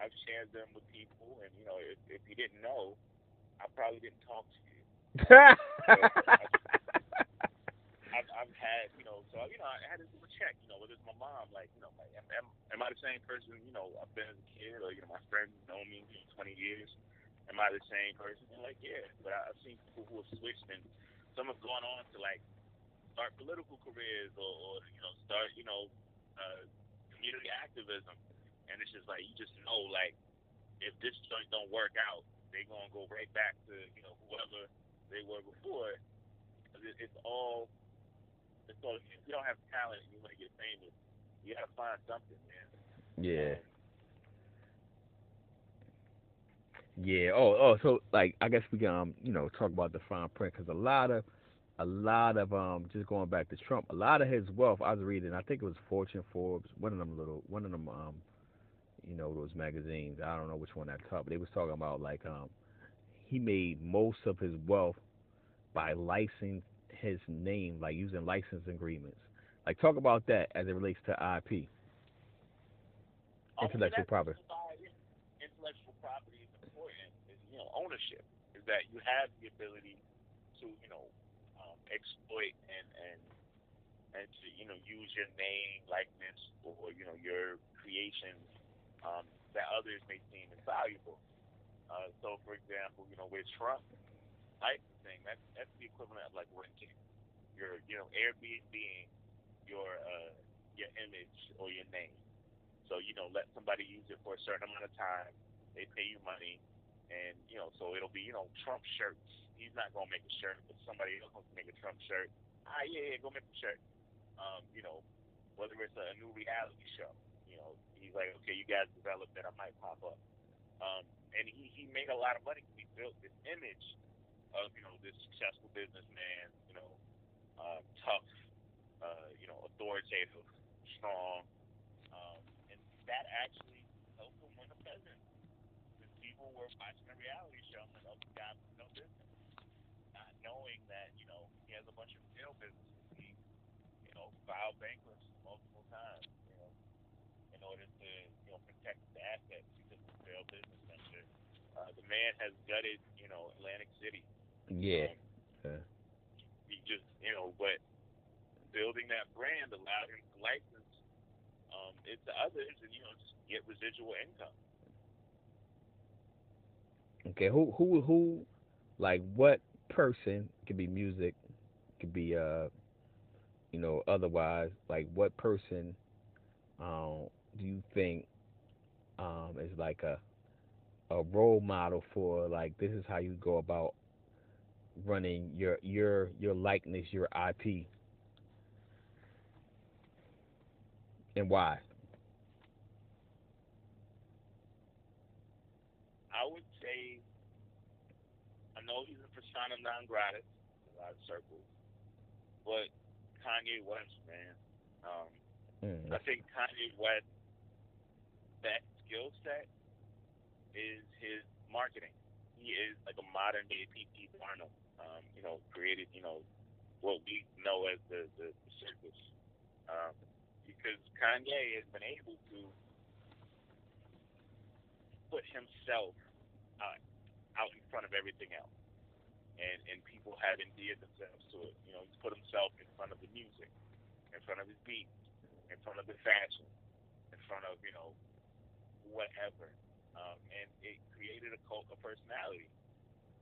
I've shared them with people. And you know, if if you didn't know, I probably didn't talk to you. so I've, I've had, you know, so you know, I had to do a check, you know, whether it's my mom, like, you know, like, am, am, am I the same person, you know, I've been as a kid, or you know, my friends know me, you know, 20 years. Am I the same person? And like, yeah, but I, I've seen people who have switched, and some have gone on to like start political careers, or, or you know, start, you know, uh, community activism, and it's just like you just know, like, if this joint don't work out, they gonna go right back to you know whoever they were before. It's all so if you don't have talent you want to get famous, you got to find something, man. Yeah. Yeah. Oh, oh. So, like, I guess we can, um, you know, talk about the fine print because a lot of, a lot of, um, just going back to Trump, a lot of his wealth. I was reading. I think it was Fortune, Forbes, one of them little, one of them, um, you know, those magazines. I don't know which one that top, but they was talking about like, um, he made most of his wealth by licensing his name, like using license agreements. Like talk about that as it relates to IP, intellectual property. Intellectual property is important. Is you know ownership. Is that you have the ability to you know exploit and and and to you know use your name, likeness, or, you know your creations um, that others may seem invaluable. Uh, so, for example, you know with Trump, licensing, that's that's the equivalent of like renting. Your you know Airbnb your uh, your image or your name. So you know let somebody use it for a certain amount of time. They pay you money, and you know so it'll be you know Trump shirts. He's not gonna make a shirt, but somebody else wants to make a Trump shirt. Ah yeah, yeah, go make a shirt. Um, you know whether it's a new reality show. You know he's like okay, you guys develop that, I might pop up. Um, and he, he made a lot of money because he built this image of you know this successful businessman, you know, uh, tough, uh, you know, authoritative, strong, um, and that actually helped him win a president. Because people were watching a reality show and oh, guy with no business, knowing that you know he has a bunch of failed businesses. He, you know, filed bankruptcy multiple times, you know, in order to you know protect the assets because of failed business venture. Uh, the man has gutted, you know, Atlantic City. Yeah. Um, Yeah. he just you know, but building that brand allowed him to license um, it to others and you know just get residual income. Okay. Who who who like what person could be music, could be uh you know, otherwise, like what person um do you think um is like a a role model for like this is how you go about running your your your likeness, your IP and why? I would say I know he's a persona non grata in a lot of circles, but Kanye West, man. Um, Mm. I think Kanye West that skill set is his marketing. He is like a modern day P.T. Barnum. Um, you know, created you know what we know as the the, the circus. Um, because Kanye has been able to put himself uh, out in front of everything else, and and people have endeared themselves to it. You know, he's put himself in front of the music, in front of his beats, in front of the fashion, in front of you know whatever, um, and it created a cult of personality.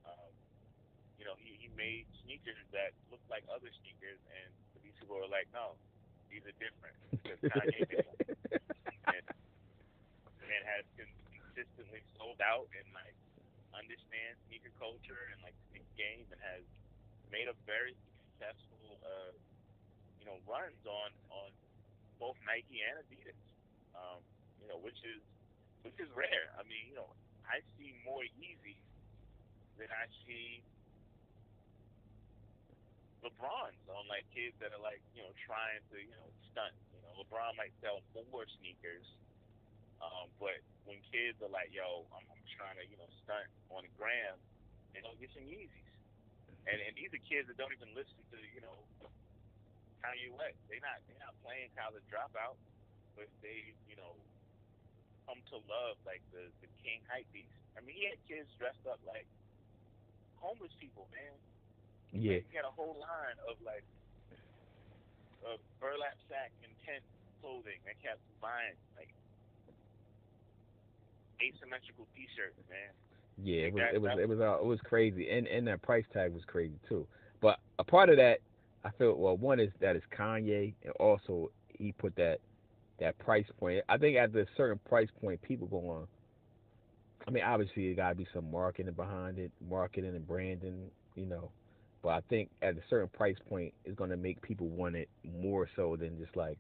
Um, you know, he, he made sneakers that looked like other sneakers, and these people were like, no, these are different because Kanye made them. <laughs> And man has consistently sold out and like understands sneaker culture and like sneaker game and has made a very successful uh, you know runs on on both Nike and Adidas. Um, you know, which is which is rare. I mean, you know, I see more Yeezys than I see LeBrons on like kids that are like, you know, trying to, you know, stunt. You know, LeBron might sell more sneakers, um, but when kids are like, yo, I'm, I'm trying to, you know, stunt on the gram, they don't get some Yeezys. And and these are kids that don't even listen to, you know, Kanye West. They not they're not playing college dropout, but they, you know, come to love like the the King hype beast. I mean, he had kids dressed up like homeless people, man. Yeah. He had a whole line of like uh, burlap sack and tent clothing that kept buying like asymmetrical T-shirts, man. Yeah, it was That- it was that- it was uh, it was crazy, and and that price tag was crazy too. But a part of that, I feel well, one is that is Kanye, and also he put that that price point. I think at a certain price point, people go on. I mean, obviously, there got to be some marketing behind it, marketing and branding, you know. But I think at a certain price point, it's gonna make people want it more so than just like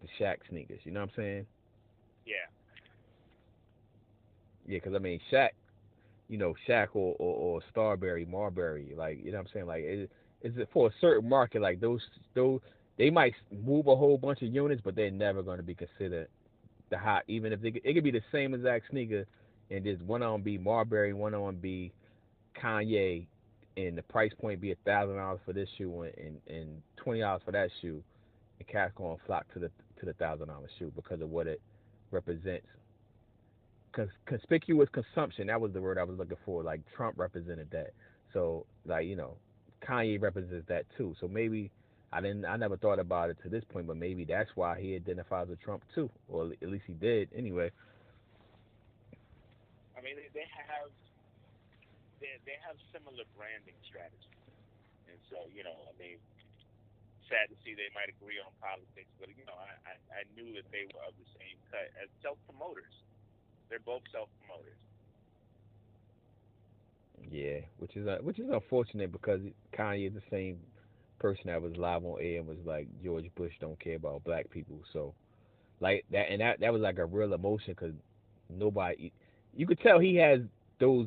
the Shaq sneakers. You know what I'm saying? Yeah, Yeah, because I mean, Shaq, you know, Shaq or, or, or Starbury, Marbury, like you know what I'm saying? Like, it, for a certain market? Like those, those, they might move a whole bunch of units, but they're never going to be considered the hot. Even if they, it could be the same exact sneaker, and just one on be Marbury, one on be Kanye, and the price point be a thousand dollars for this shoe and, and twenty dollars for that shoe, and cats going to flock to the to the thousand dollar shoe because of what it represents conspicuous consumption. That was the word I was looking for. Like Trump represented that. So like you know, Kanye represents that too. So maybe I didn't. I never thought about it to this point, but maybe that's why he identifies with Trump too, or at least he did. Anyway, I mean they, have they they have similar branding strategies, and so you know, I mean, sad to see they might agree on politics, but you know, I I, I knew that they were of the same cut as self promoters. They're both self promoters. yeah, which is uh, which is unfortunate because Kanye is the same person that was live on air and was like George Bush don't care about black people. So like that, and that that was like a real emotion because nobody, you could tell he has those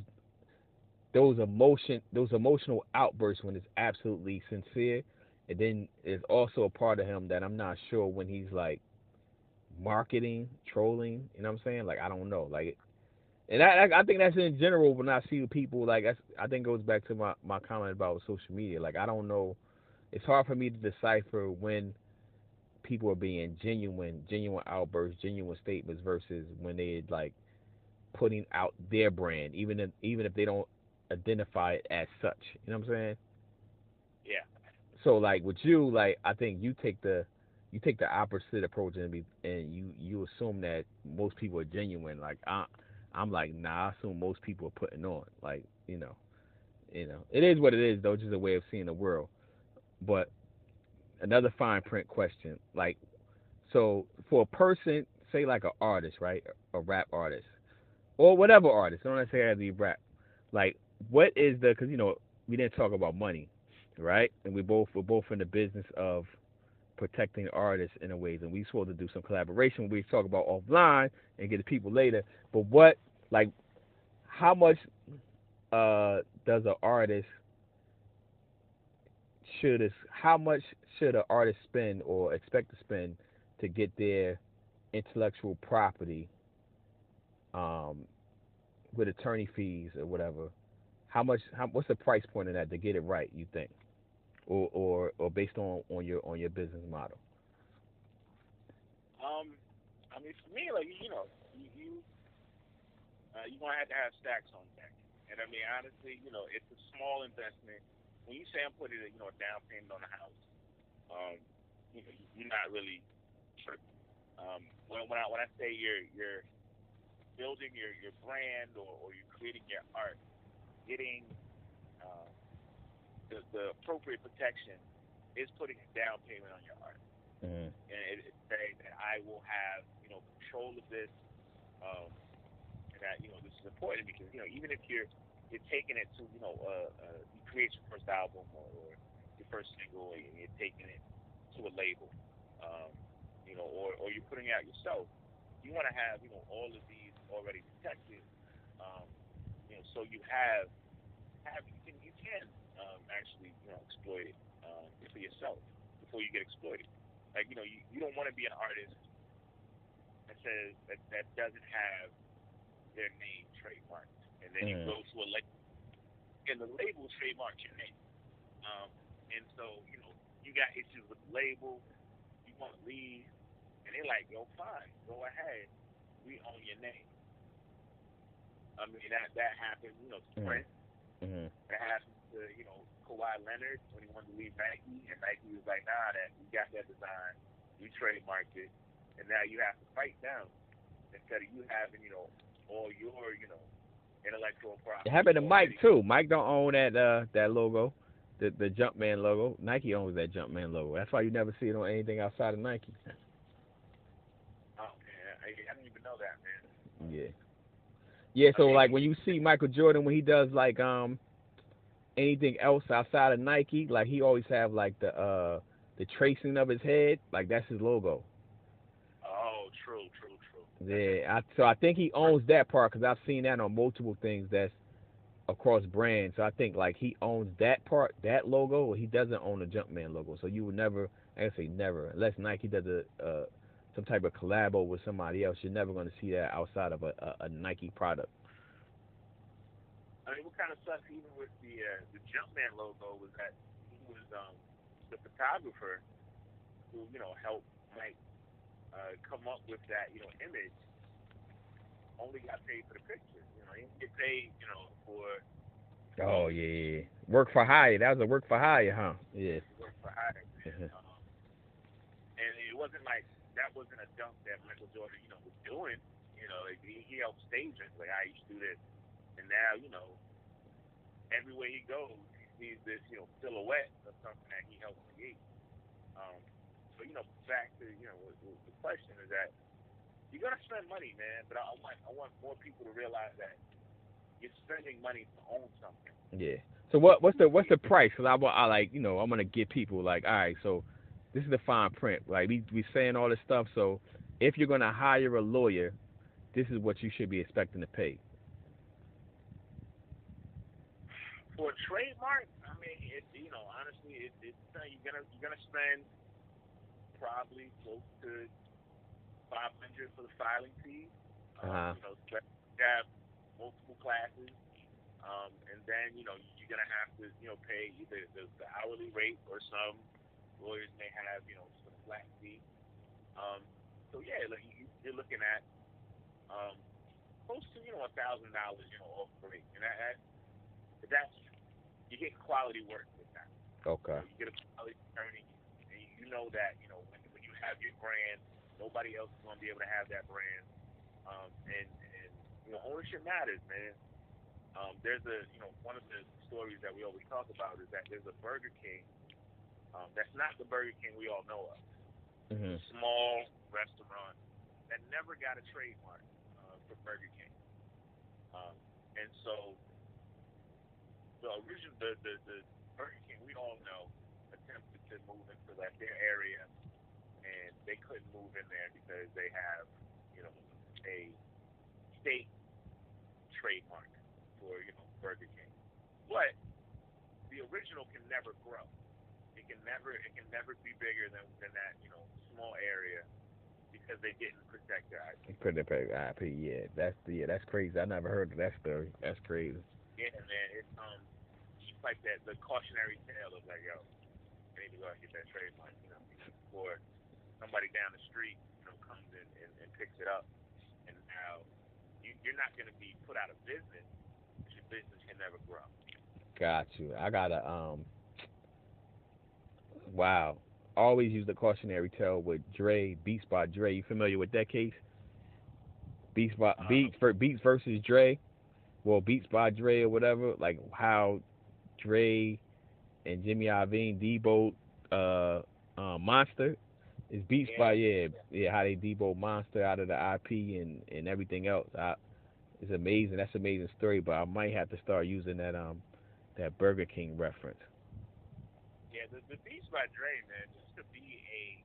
those emotion those emotional outbursts when it's absolutely sincere and then there's also a part of him that i'm not sure when he's like marketing trolling you know what i'm saying like i don't know like And I, I think that's in general when I see people like I think it goes back to my my comment about social media. Like I don't know, it's hard for me to decipher when people are being genuine, genuine outbursts, genuine statements versus when they like putting out their brand, even if even if they don't identify it as such. You know what I'm saying? Yeah. So like with you, like I think you take the you take the opposite approach and be and you you assume that most people are genuine. Like I I'm like nah, I assume most people are putting on. Like you know, you know, it is what it is though, just a way of seeing the world. But another fine print question, like so for a person, say like an artist, right, a rap artist, or whatever artist, I don't necessarily have to be rap. Like, what is the? Because you know we didn't talk about money, right? And we both we're both in the business of protecting artists in a ways, and we supposed to do some collaboration. We talk about offline and get the people later. But what, like, how much uh, does an artist should is how much should an artist spend or expect to spend to get their intellectual property um, with attorney fees or whatever? How much? How, what's the price point of that to get it right? You think? Or or or based on on your on your business model? Um, I mean, for me, like you know, you you uh, you gonna have to have stacks on deck, and I mean, honestly, you know, it's a small investment. When you say I'm putting a you know a down payment on a house, um, you know, you're not really tripping. Um, when when I when I say you're you're building your your brand or, or you're creating your art, getting the, the appropriate protection is putting a down payment on your art. Mm-hmm. And it, it's saying that I will have, you know, control of this. Um, and that, you know, this is important because, you know, even if you're you're taking it to, you know, uh, uh, you create your first album or, or your first single and you're taking it to a label, um, you know, or, or you're putting it out yourself, you want to have, you know, all of these already protected, um, you know, so you have, have you can, you can um, actually you know exploit it um, for yourself before you get exploited. Like you know you, you don't want to be an artist that says that that doesn't have their name trademarked, and then mm. you go to a label and the label trademarks your name. Um, and so you know you got issues with the label, you want to leave, and they're like, yo, fine, go ahead, we own your name. I mean that that happened, you know, to mm. Prince. Mm-hmm. That happened to, you know, Kawhi Leonard when he wanted to leave Nike, and Nike was like, nah, that we got that design, we trademarked it, and now you have to fight down instead of you having, you know, all your, you know, intellectual property. It happened to Mike too. Mike don't own that uh that logo, the the Jumpman logo. Nike owns that Jumpman logo. That's why you never see it on anything outside of Nike. Oh man, I, I didn't even know that, man. Yeah. Yeah, so like when you see Michael Jordan when he does like um anything else outside of Nike, like he always have like the uh the tracing of his head, like that's his logo. Oh, true, true, true. Yeah, I, so I think he owns that part because I've seen that on multiple things that's across brands. So I think like he owns that part, that logo. He doesn't own the Jumpman logo, so you would never, I say never, unless Nike does a uh, some type of collabo with somebody else, you're never going to see that outside of a, a, a Nike product. I mean, what kind of sucks even with the uh, the Jumpman logo was that he was um, the photographer who you know helped Mike uh, come up with that you know image. Only got paid for the picture. You know, he didn't get paid. You know for. Oh yeah, work for hire. That was a work for hire, huh? Yeah. Work for hire. um, and it wasn't like that wasn't a dunk that Michael Jordan, you know, was doing. You know, he, he helped stage it. Like I used to do this and now, you know, everywhere he goes, he sees this, you know, silhouette of something that he helped create. Um, so, you know, back to, you know, the question is that you're gonna spend money, man, but I want I want more people to realize that you're spending money to own something. Yeah. So what what's the what's the price? Cause I, I like you know I'm gonna get people like all right so this is the fine print like we we saying all this stuff so if you're gonna hire a lawyer this is what you should be expecting to pay. For a trademark, I mean, it, you know, honestly, it, it's uh, you're gonna you're gonna spend probably close to five hundred for the filing fee. Um, uh-huh. You know, you have multiple classes. Um, and then, you know, you're to have to, you know, pay either the, the hourly rate or some lawyers may have, you know, some flat fee. Um, so, yeah, like you, you're looking at um, close to, you know, a $1,000, you know, off rate. And that, that, that's, you get quality work with that. Okay. You, you get a quality attorney, and you know that, you know, when, when you have your brand, nobody else is going to be able to have that brand. Um, and, and, you know, ownership matters, man. Um, there's a, you know, one of the stories that we always talk about is that there's a Burger King um, that's not the Burger King we all know of. Mm-hmm. Small restaurant that never got a trademark uh, for Burger King. Um, and so the original, the, the, the Burger King we all know attempted to move into that their area, and they couldn't move in there because they have, you know, a state trademark for you know Burger King. But the original can never grow. It can never it can never be bigger than, than that you know small area because they didn't protect their IP. Couldn't pay IP. Yeah, that's yeah, that's crazy. I never heard of that story. That's crazy. Yeah, man, it's um like that the cautionary tale of like yo, they need to go out and get that trademark, you know, before somebody down the street you know comes in and, and picks it up, and now you, you're not going to be put out of business But your business can never grow. Got you. I gotta um. Wow. Always use the cautionary tale with Dre Beats by Dre. You familiar with that case? Beats by uh, Beats for Beats versus Dre. Well, Beats by Dre or whatever. Like how Dre and Jimmy Iovine deboed uh, uh, Monster. It's Beats yeah. by yeah yeah how they deboed Monster out of the IP and and everything else. I it's amazing. That's an amazing story, but I might have to start using that um that Burger King reference. Yeah, the, the Beats by Dre, man, just to be a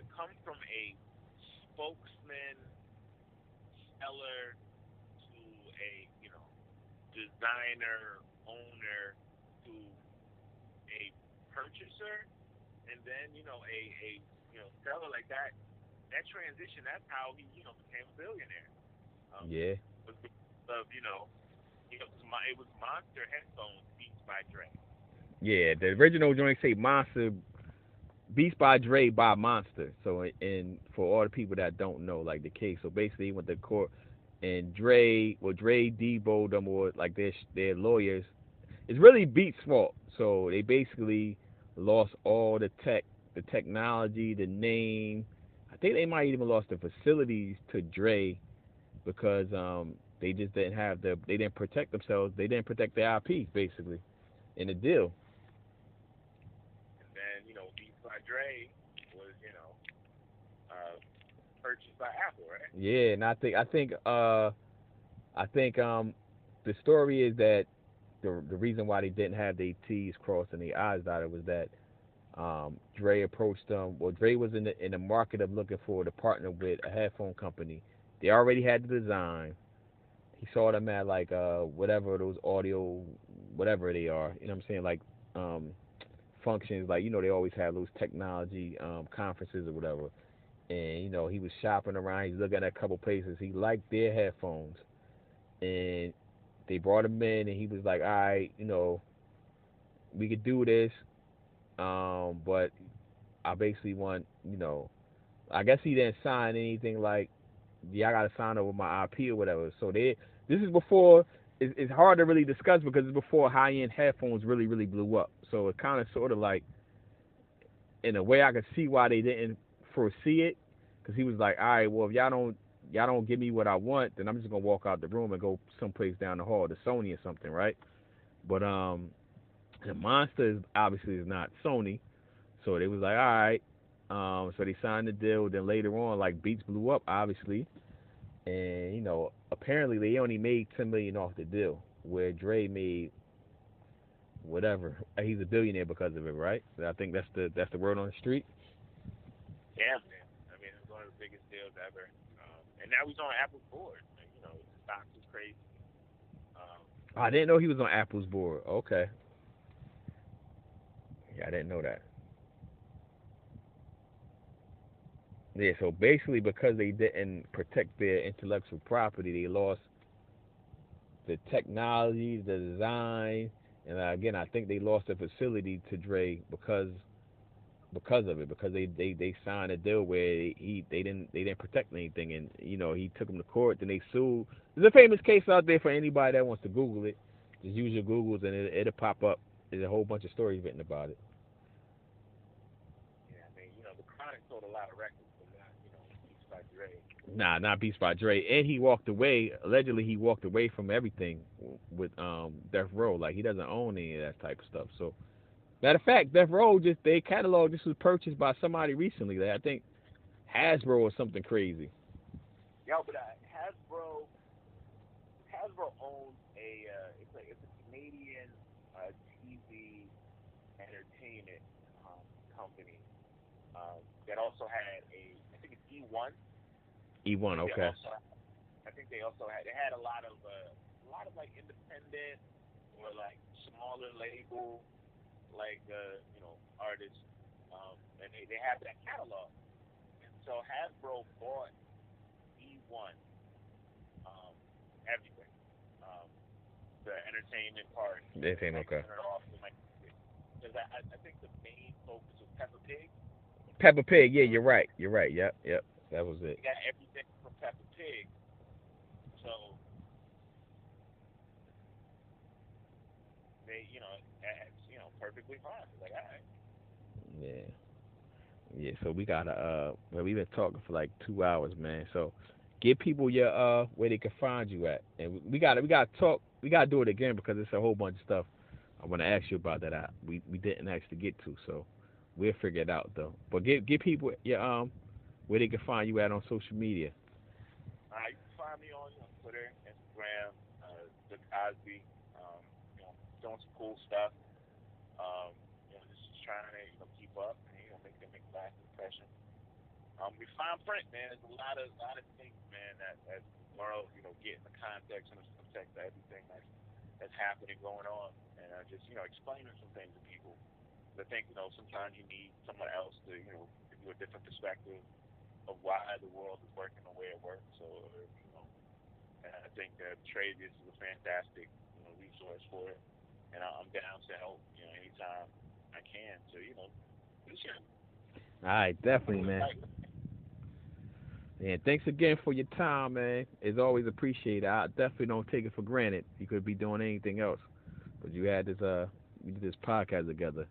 to come from a spokesman, seller to a you know designer, owner purchaser, and then you know a a you know seller like that. That transition, that's how he you know became a billionaire. Um, yeah of you know, it was, it was Monster headphones Beats by Dre. Yeah, the original joint say Monster Beats by Dre by Monster. So and for all the people that don't know, like the case, so basically he went to court and Dre, well Dre deboed them or like their their lawyers. It's really Beats' fault. So they basically lost all the tech, the technology, the name. I think they might even lost the facilities to Dre because um, they just didn't have the they didn't protect themselves. They didn't protect their IP basically in the deal. And then you know Beats by Dre was you know uh, purchased by Apple, right? Yeah, and I think I think uh I think um the story is that the the reason why they didn't have their T's crossed and the I's dotted was that um, Dre approached them. Well, Dre was in the in the market of looking for to partner with a headphone company. They already had the design he saw them at like uh whatever those audio whatever they are. You know what I'm saying? Like um functions like you know they always have those technology um conferences or whatever. And you know he was shopping around. He's looking at a couple places. He liked their headphones, and they brought him in, and he was like, "All right, you know, we could do this, um, but I basically want, you know, I guess he didn't sign anything like, yeah, I got to sign over my IP or whatever. So they this is before it's, it's hard to really discuss because it's before high end headphones really really blew up. So it kind of sort of like in a way I could see why they didn't foresee it because he was like, all right, well if y'all don't y'all don't give me what I want, then I'm just gonna walk out the room and go someplace down the hall to Sony or something, right? But um, the monster is obviously is not Sony, so they was like, all right. Um, so they signed the deal. Then later on, like Beats blew up, obviously, and you know apparently they only made ten million off the deal, where Dre made whatever. He's a billionaire because of it, right? I think that's the that's the word on the street. Yeah, man. I mean, it's one of the biggest deals ever, now he's on Apple's board. You know, the stock is crazy. Um, I didn't know he was on Apple's board. Okay. Yeah, I didn't know that. Yeah, so basically because they didn't protect their intellectual property, they lost the technology, the design, and uh, again, I think they lost the facility to Dre because because of it because they they they signed a deal where he they didn't they didn't protect anything and you know he took them to court then they sued. There's a famous case out there for anybody that wants to Google it. Just use your Googles and it, it'll pop up. There's a whole bunch of stories written about it. Yeah, I mean, you know, the Chronic sold a lot of records, but not, you know, Beats by Dre. Nah, not Beats by Dre. And he walked away. Allegedly, he walked away from everything with um Death Row. Like he doesn't own any of that type of stuff. So, matter of fact, Death Row just they catalog this was purchased by somebody recently. That I think Hasbro or something crazy. Yo, but uh, Hasbro, Hasbro owns a uh, it's a it's a Canadian uh, TV entertainment um, company um, that also had a I think it's E1. E1, okay. also- I think they also had they had a lot of uh, a lot of like independent or like smaller label like uh, you know artists, um, and they they have that catalog. And so Hasbro bought E1, um, everything, um, the entertainment part. Entertainment, okay. Because I, I I think the main focus was Peppa Pig. Peppa Pig. Yeah, you're right. You're right. Yep, yep. That was it. They got everything from Peppa Pig. So they, you know, that's, you know, perfectly fine. Like, all right. Yeah. Yeah, so we gotta uh well we've been talking for like two hours, man. So give people your uh where they can find you at. And we gotta we gotta talk we gotta do it again because it's a whole bunch of stuff I wanna ask you about that I we, we didn't actually get to, so we'll figure it out though. But give give people your um where they can find you at on social media. Uh, you can find me on, Twitter, Instagram, uh, The Cosby. Um, you know, doing some cool stuff. Um, you know, just trying to, you know, keep up and, you know, make make a lasting impression. Um, we find print, man. There's a lot of a lot of things, man, that that world, you know, get in the context and the context of everything that's that's happening, going on, and uh, just you know, explaining some things to people. I think you know sometimes you need someone else to you know give you a different perspective of why the world is working the way it works. So you know, and I think DeTravius is a fantastic you know resource for it, and I'm down to help you know anytime I can. So you know, All right, definitely, man. And thanks again for your time, man. It's always appreciated. I definitely don't take it for granted. You could be doing anything else, but you had this uh, did this podcast together.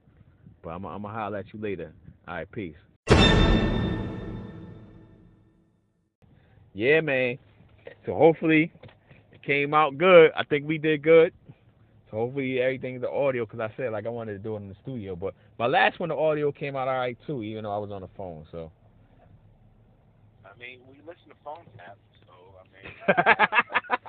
But I'm I'm gonna holler at you later. All right, peace. Yeah, man. So hopefully it came out good. I think we did good. So hopefully everything the audio, because I said like I wanted to do it in the studio, but my last one the audio came out all right too, even though I was on the phone. So. I mean, we listen to phone taps, so I mean. <laughs>